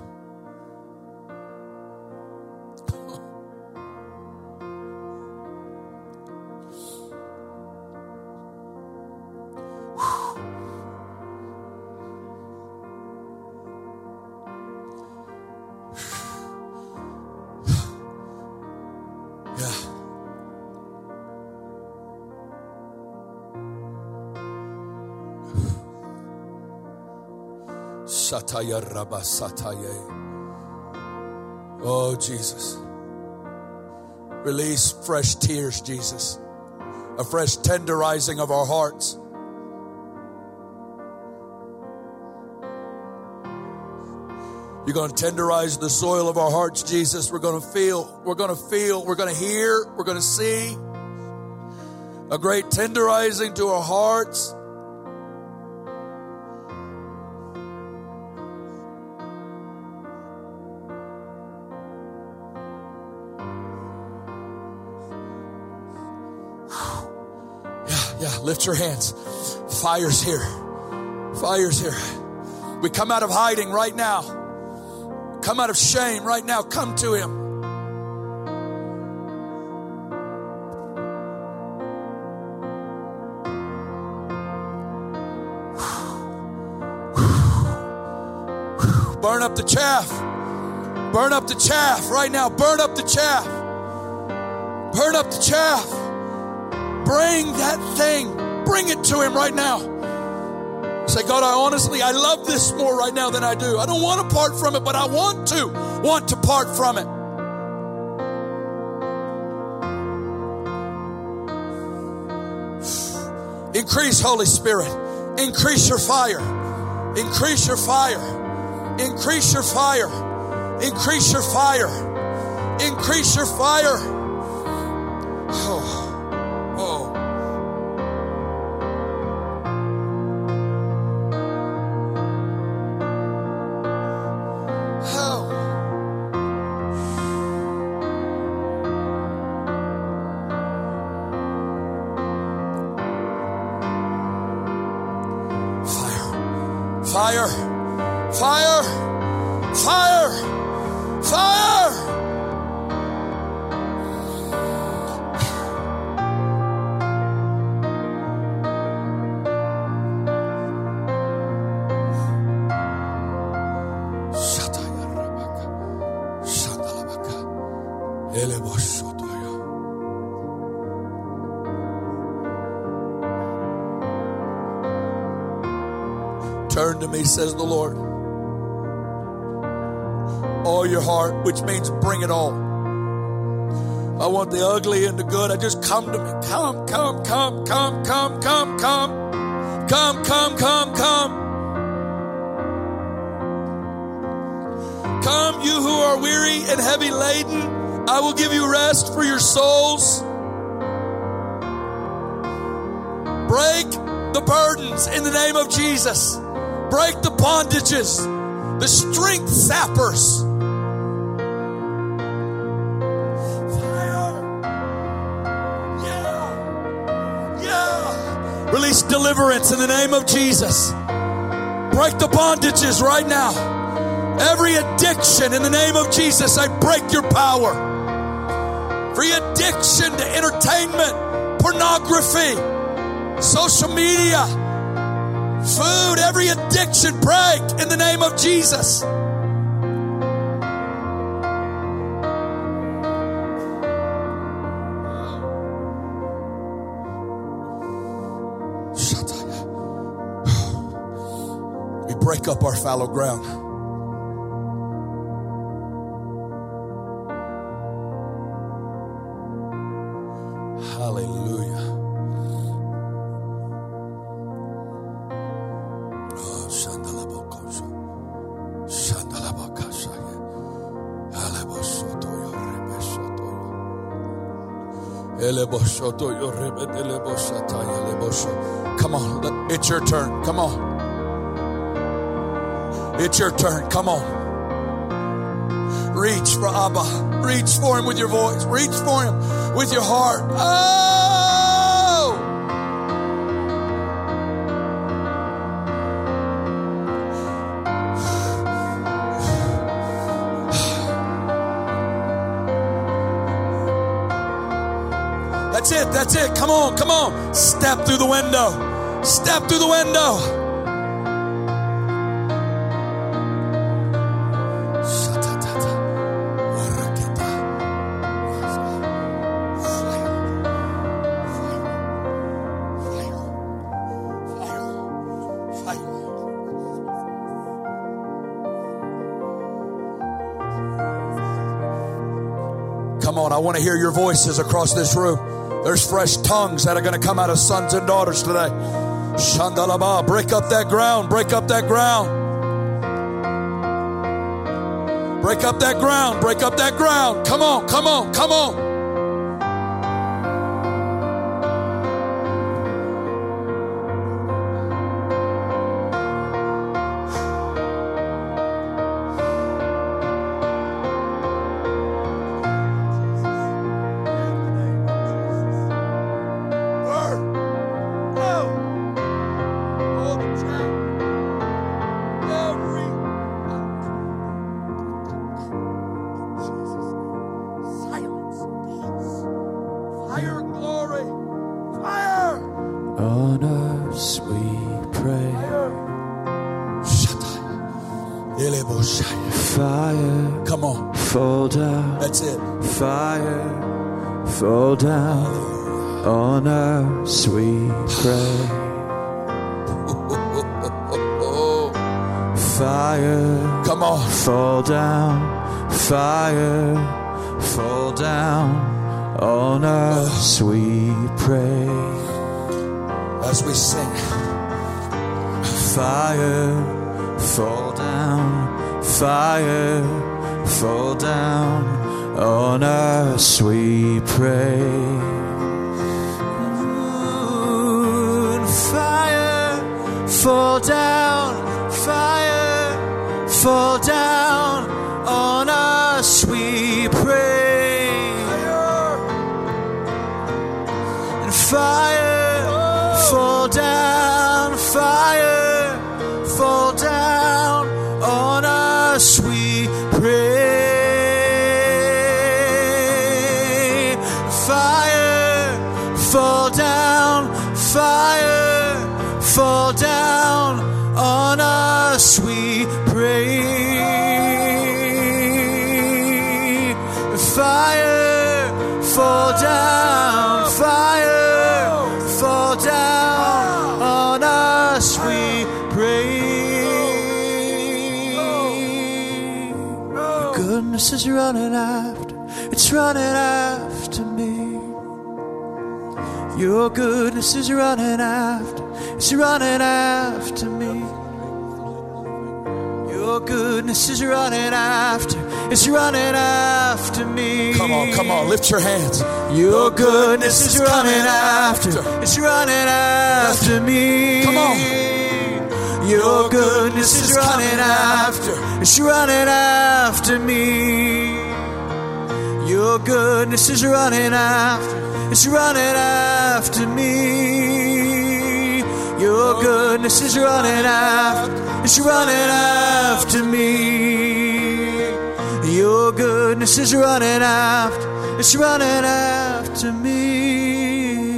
Oh, Jesus. Release fresh tears, Jesus. A fresh tenderizing of our hearts. You're going to tenderize the soil of our hearts, Jesus. We're going to feel, we're going to feel, we're going to hear, we're going to see a great tenderizing to our hearts. Lift your hands. Fire's here. Fire's here. We come out of hiding right now. Come out of shame right now. Come to Him. Burn up the chaff. Burn up the chaff right now. Burn up the chaff. Burn up the chaff. Bring that thing, bring it to Him right now. Say, God, I honestly, I love this more right now than I do. I don't want to part from it, but I want to, want to part from it. Increase, Holy Spirit. Increase your fire. Increase your fire. Increase your fire. Increase your fire. Increase your fire. Oh. Says the Lord. All your heart, which means bring it all. I want the ugly and the good. I just come to me. Come, come, come, come, come, come, come. Come, come, come, come. Come, you who are weary and heavy laden. I will give you rest for your souls. Break the burdens in the name of Jesus. Break the bondages, the strength sappers. Fire. Yeah. Yeah. Release deliverance in the name of Jesus. Break the bondages right now. Every addiction in the name of Jesus, I break your power. Free addiction to entertainment, pornography, social media food, every addiction break in the name of Jesus. We break up our fallow ground. Come on, it's your turn. Come on. It's your turn. Come on. Reach for Abba. Reach for him with your voice. Reach for him with your heart. Oh! That's it. Come on. Come on. Step through the window. Step through the window. Come on, I want to hear your voices across this room. There's fresh tongues that are going to come out of sons and daughters today. Shandalaba, break up that ground, break up that ground. Break up that ground, break up that ground. Come on, come on, come on. on our sweet pray. Fire, come on, fall down, fire, fall down on our sweet pray. As we sing, fire, fall down, fire, fall down on our sweet pray. Fall down, fire, fall down on us, we pray. And fire. Is running after, it's running after me. Your goodness is running after, it's running after me. Come on, come on, lift your hands. Your goodness is running after, it's running after me. Come on. Your goodness is running after, it's running after me. Your goodness is running after. It's running after me. Your goodness is running after. It's running after me. Your goodness is running after. It's running after me.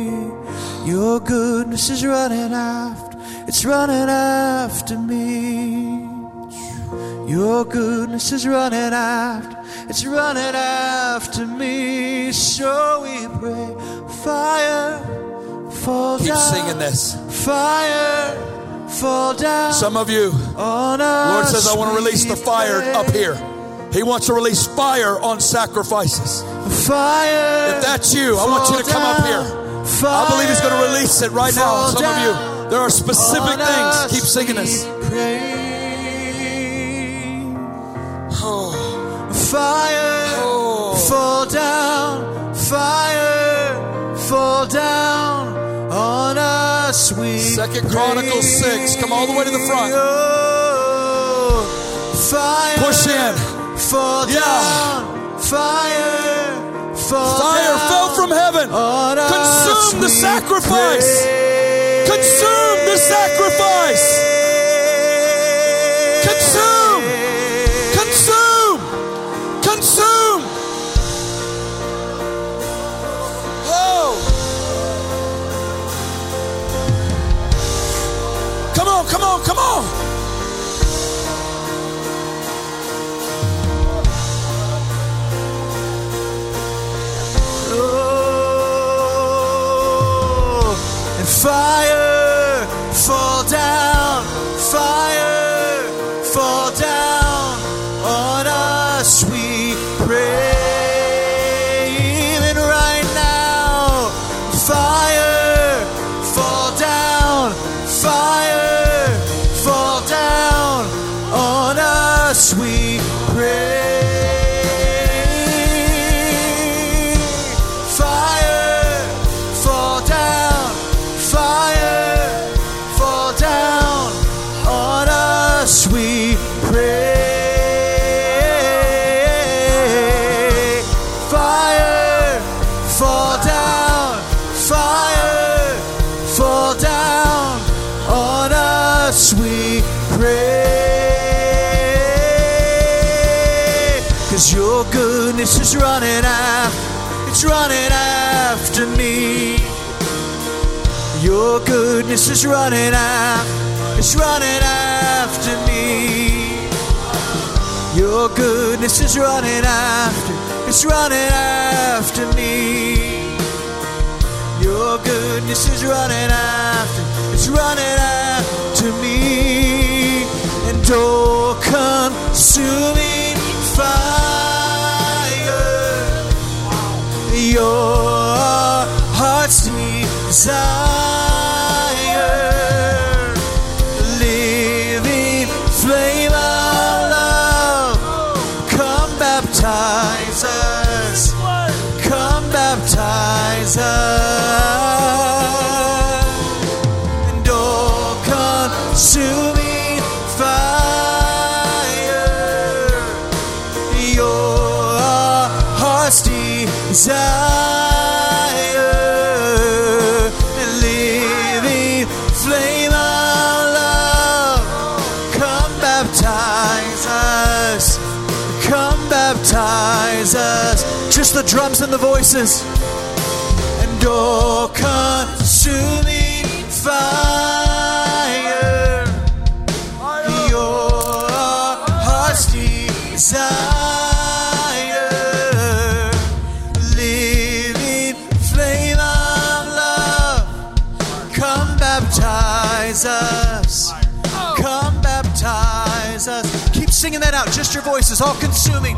Your goodness is running after. It's running after me. Your goodness is running after. It's running after me. So we pray, fire fall Keep down. singing this. Fire fall down. Some of you, Lord says, I want to release the fire up here. He wants to release fire on sacrifices. Fire. If that's you, I want you to come up here. Fire I believe He's going to release it right now. Some of you, there are specific things. Keep singing this. pray. Fire Oh. fall down, fire fall down on us. We Second Chronicles. 6. Come all the way to the front. Oh, fire Push in. fall Yeah. down, fire fall Fire down fell from heaven. Consume the sacrifice. pray. Consume the sacrifice. Consume. Come on, come on. Oh, and fire Goodness is running after, it's running after me. Your goodness is running after, it's running after me. Your goodness is running after, it's running after me. And oh, consuming fire, your heart's desire, the voices, and oh, consuming fire, your heart's desire, living flame of love, come baptize us, come baptize us. Keep singing that out, just your voices, all consuming.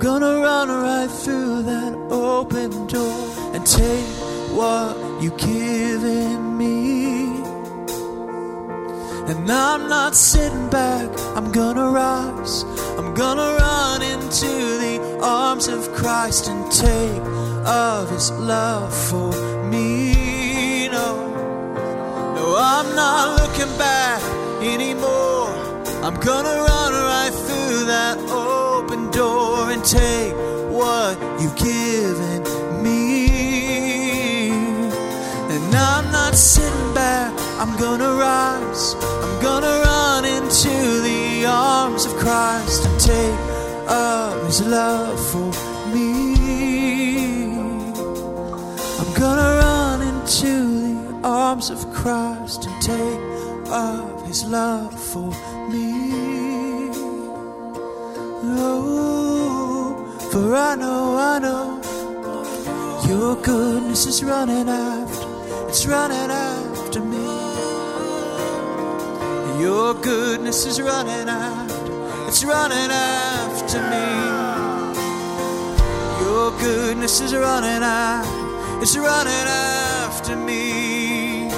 Gonna run right through that open door and take what you've given me. And I'm not sitting back, I'm gonna rise. I'm gonna run into the arms of Christ and take of his love for me. No. No, I'm not looking back anymore. I'm gonna run right through that open door and take what you've given me. And I'm not sitting back, I'm gonna rise. I'm gonna run into the arms of Christ and take up his love for me. I'm gonna run into the arms of Christ and take up his love for me. Oh, for I know, I know your goodness is running after, it's running after me. Your goodness is running after, it's running after me. Your goodness is running after, it's running after me.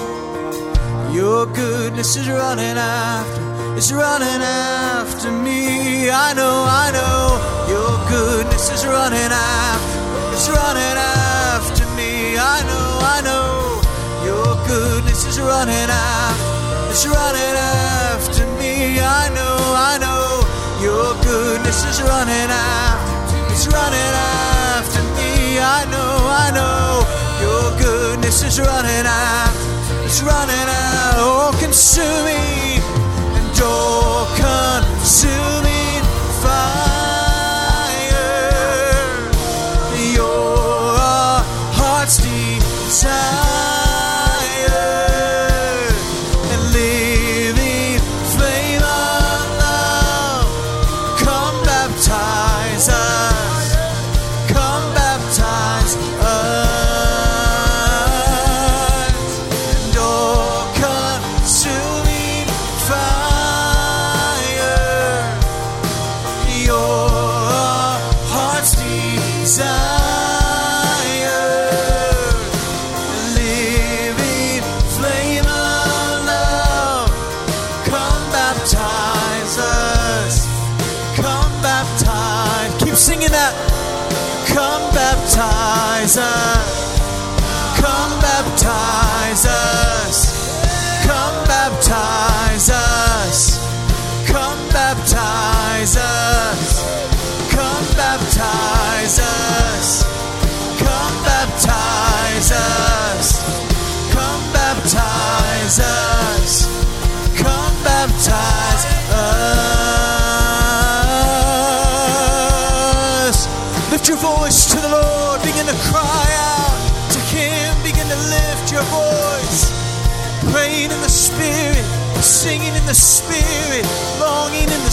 Your goodness is running after, it's running after me. I know, I know, your goodness is running after, it's running after me. I know, I know, your goodness is running after, it's running after me. I know, I know, your goodness is running after, it's running after me. I know, I know, your goodness is running after, it's running out, oh, consuming and your consuming fire. Uh, the Spirit, longing in the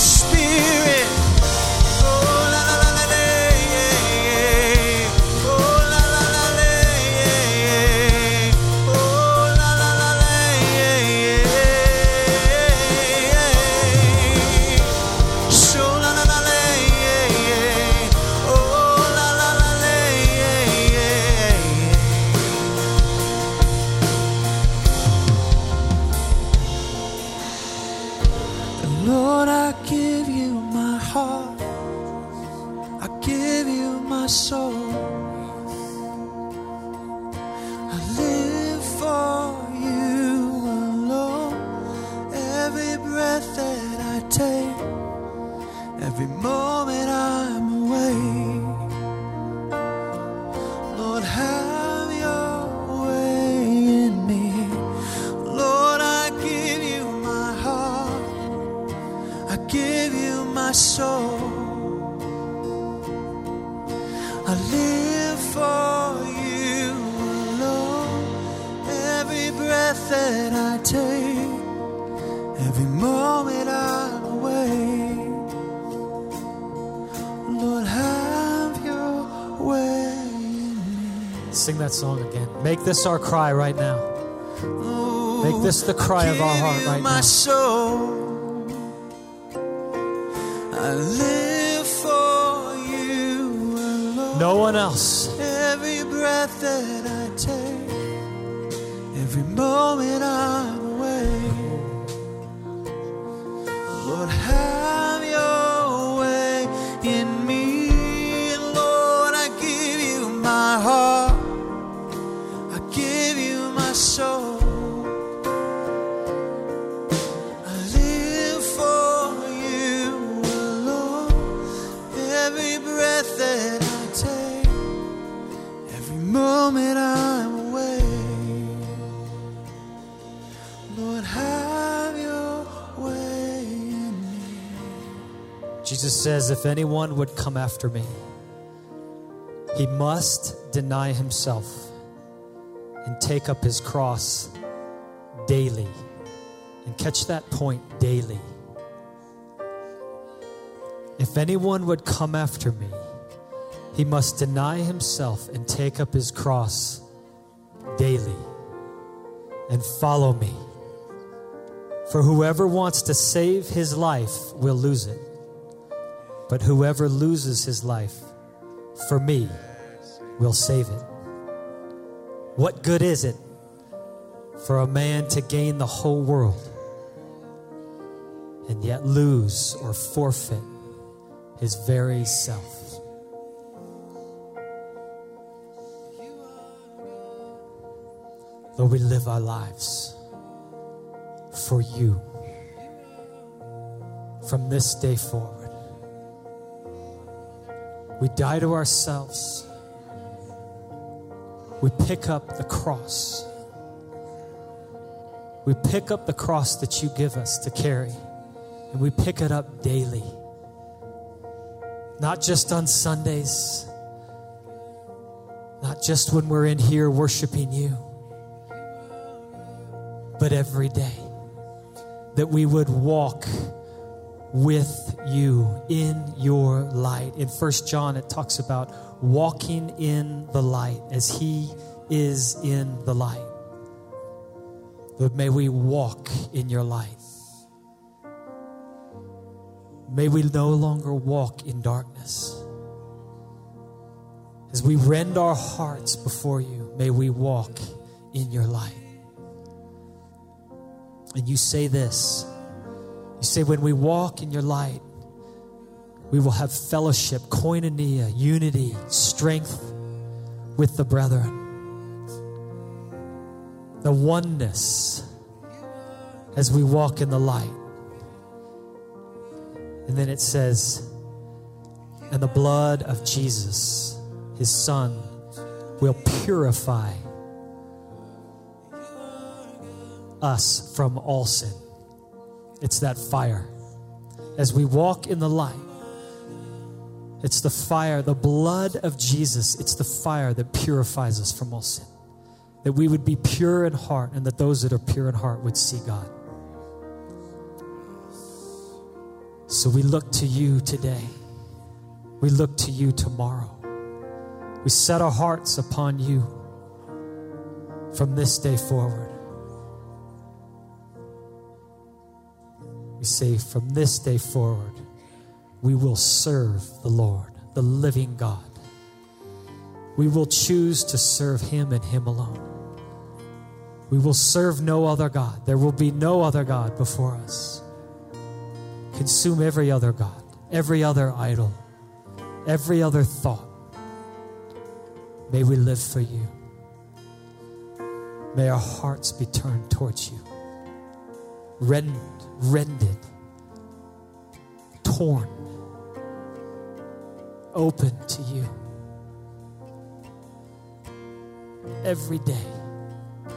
Sing that song again. Make this our cry right now. Make this the cry of our heart right my now. soul. I live for you alone. No one else. Every breath that I take, every moment I'm Says, If anyone would come after me, he must deny himself and take up his cross daily. And catch that point daily. If anyone would come after me, he must deny himself and take up his cross daily and follow me. For whoever wants to save his life will lose it. But whoever loses his life for me will save it. What good is it for a man to gain the whole world and yet lose or forfeit his very self? Lord, we live our lives for you from this day forward. We die to ourselves. We pick up the cross. We pick up the cross that you give us to carry, and we pick it up daily. Not just on Sundays, not just when we're in here worshiping you, but every day. That we would walk with you in your light. In First John, it talks about walking in the light as He is in the light. Lord, may we walk in your light. May we no longer walk in darkness. As we rend our hearts before you, may we walk in your light. And you say this you say, when we walk in your light, we will have fellowship, koinonia, unity, strength with the brethren. The oneness as we walk in the light. And then it says, and the blood of Jesus, his son, will purify us from all sin. It's that fire. As we walk in the light, it's the fire, the blood of Jesus. It's the fire that purifies us from all sin. That we would be pure in heart and that those that are pure in heart would see God. So we look to you today. We look to you tomorrow. We set our hearts upon you from this day forward. We say, from this day forward, we will serve the Lord, the living God. We will choose to serve Him and Him alone. We will serve no other God. There will be no other God before us. Consume every other God, every other idol, every other thought. May we live for you. May our hearts be turned towards you. Rend rended, torn, open to you. Every day,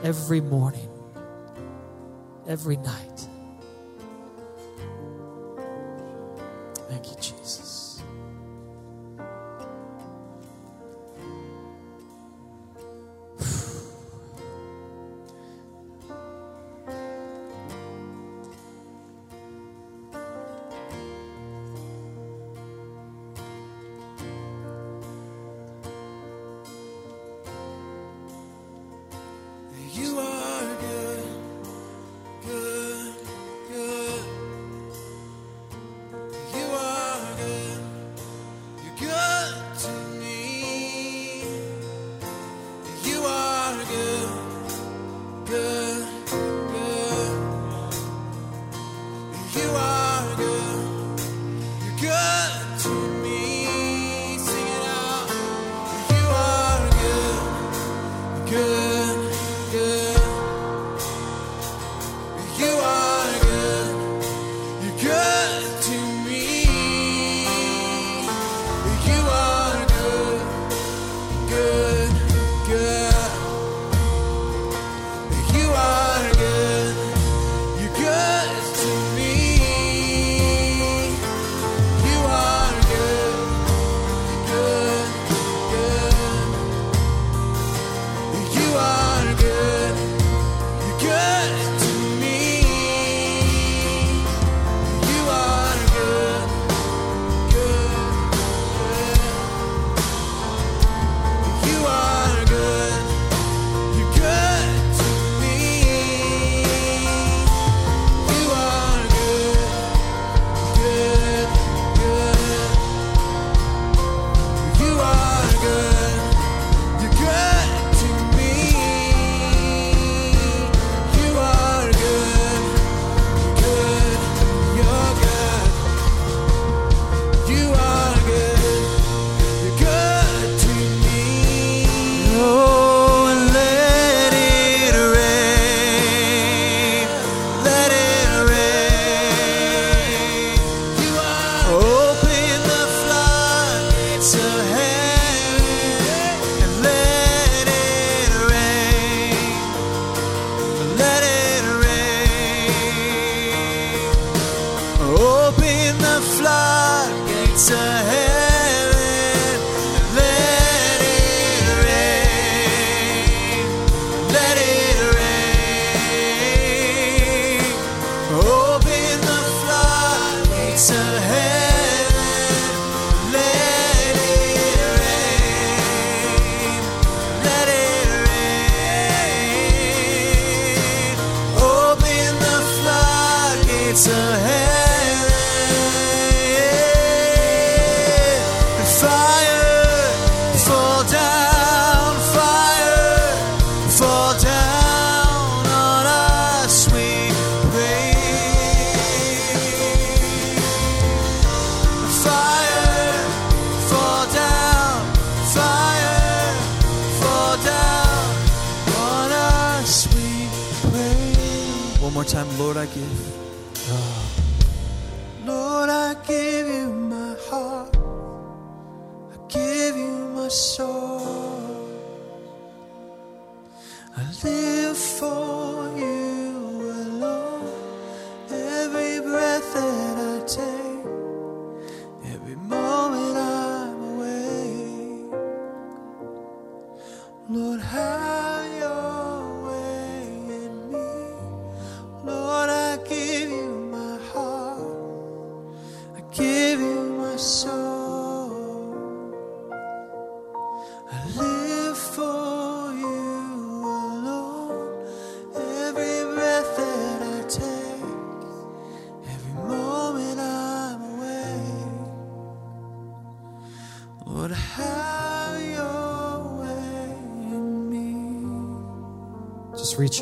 every morning, every night. Thank you, Jesus. Gates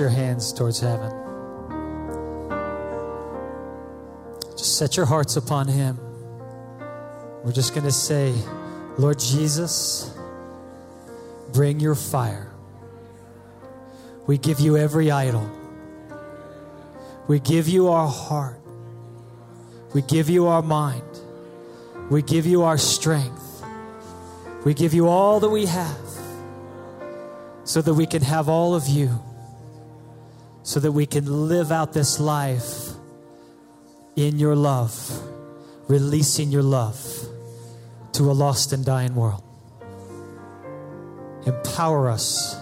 your hands towards heaven. Just set your hearts upon Him. We're just going to say, Lord Jesus, bring your fire. We give you every idol. We give you our heart. We give you our mind. We give you our strength. We give you all that we have so that we can have all of you, so that we can live out this life in your love, releasing your love to a lost and dying world. Empower us,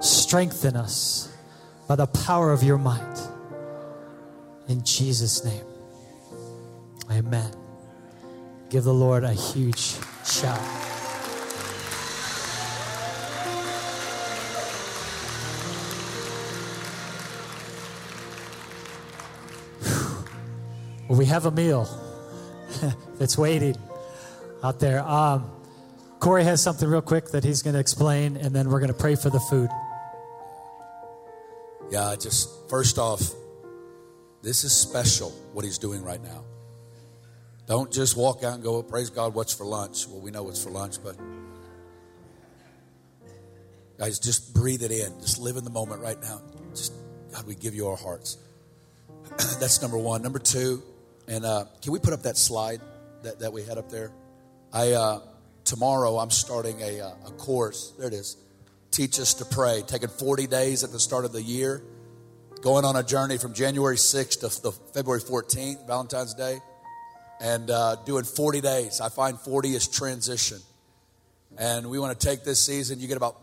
strengthen us by the power of your might. In Jesus' name, amen. Give the Lord a huge shout. Well, we have a meal that's waiting out there. Um, Corey has something real quick that he's going to explain, and then we're going to pray for the food. Yeah, just first off, this is special what he's doing right now. Don't just walk out and go, praise God, what's for lunch? Well, we know what's for lunch, but guys, just breathe it in. Just live in the moment right now. Just, God, we give you our hearts. That's number one. Number two, and uh, can we put up that slide that, that we had up there? I uh, tomorrow I'm starting a, uh, a course. There it is. Teach us to pray. Taking 40 days at the start of the year, going on a journey from January 6th to the February 14th, Valentine's Day, and uh, doing 40 days. I find 40 is transition, and we want to take this season. You get about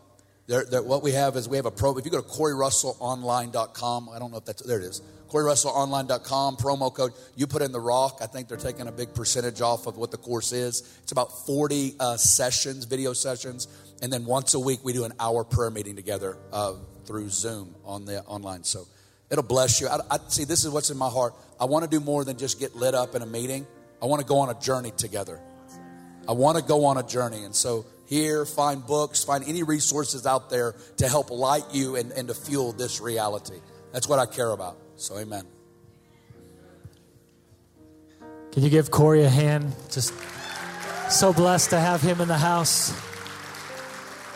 there, there, what we have is we have a pro. If you go to CoreyRussellOnline.com, I don't know if that's there. It is CoreyRussellOnline.com promo code. You put in the Rock. I think they're taking a big percentage off of what the course is. It's about 40 uh, sessions, video sessions, and then once a week we do an hour prayer meeting together uh, through Zoom on the online. So it'll bless you. I, I see. This is what's in my heart. I want to do more than just get lit up in a meeting. I want to go on a journey together. I want to go on a journey, and so here, find books, find any resources out there to help light you and, and to fuel this reality. That's what I care about. So, amen. Can you give Corey a hand? Just so blessed to have him in the house.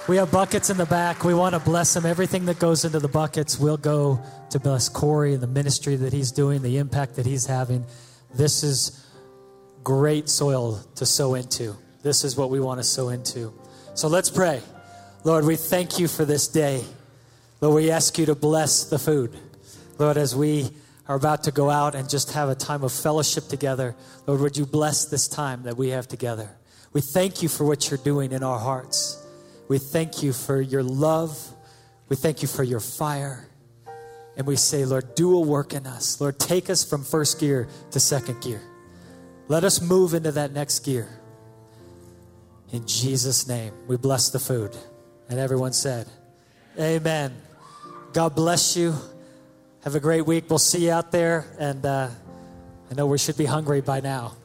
We have buckets in the back. We want to bless him. Everything that goes into the buckets will go to bless Corey and the ministry that he's doing, the impact that he's having. This is great soil to sow into. This is what we want to sow into. So let's pray. Lord, we thank you for this day. Lord, we ask you to bless the food. Lord, as we are about to go out and just have a time of fellowship together, Lord, would you bless this time that we have together? We thank you for what you're doing in our hearts. We thank you for your love. We thank you for your fire. And we say, Lord, do a work in us. Lord, take us from first gear to second gear. Let us move into that next gear. In Jesus' name, we bless the food. And everyone said, Amen. God bless you. Have a great week. We'll see you out there. And uh, I know we should be hungry by now.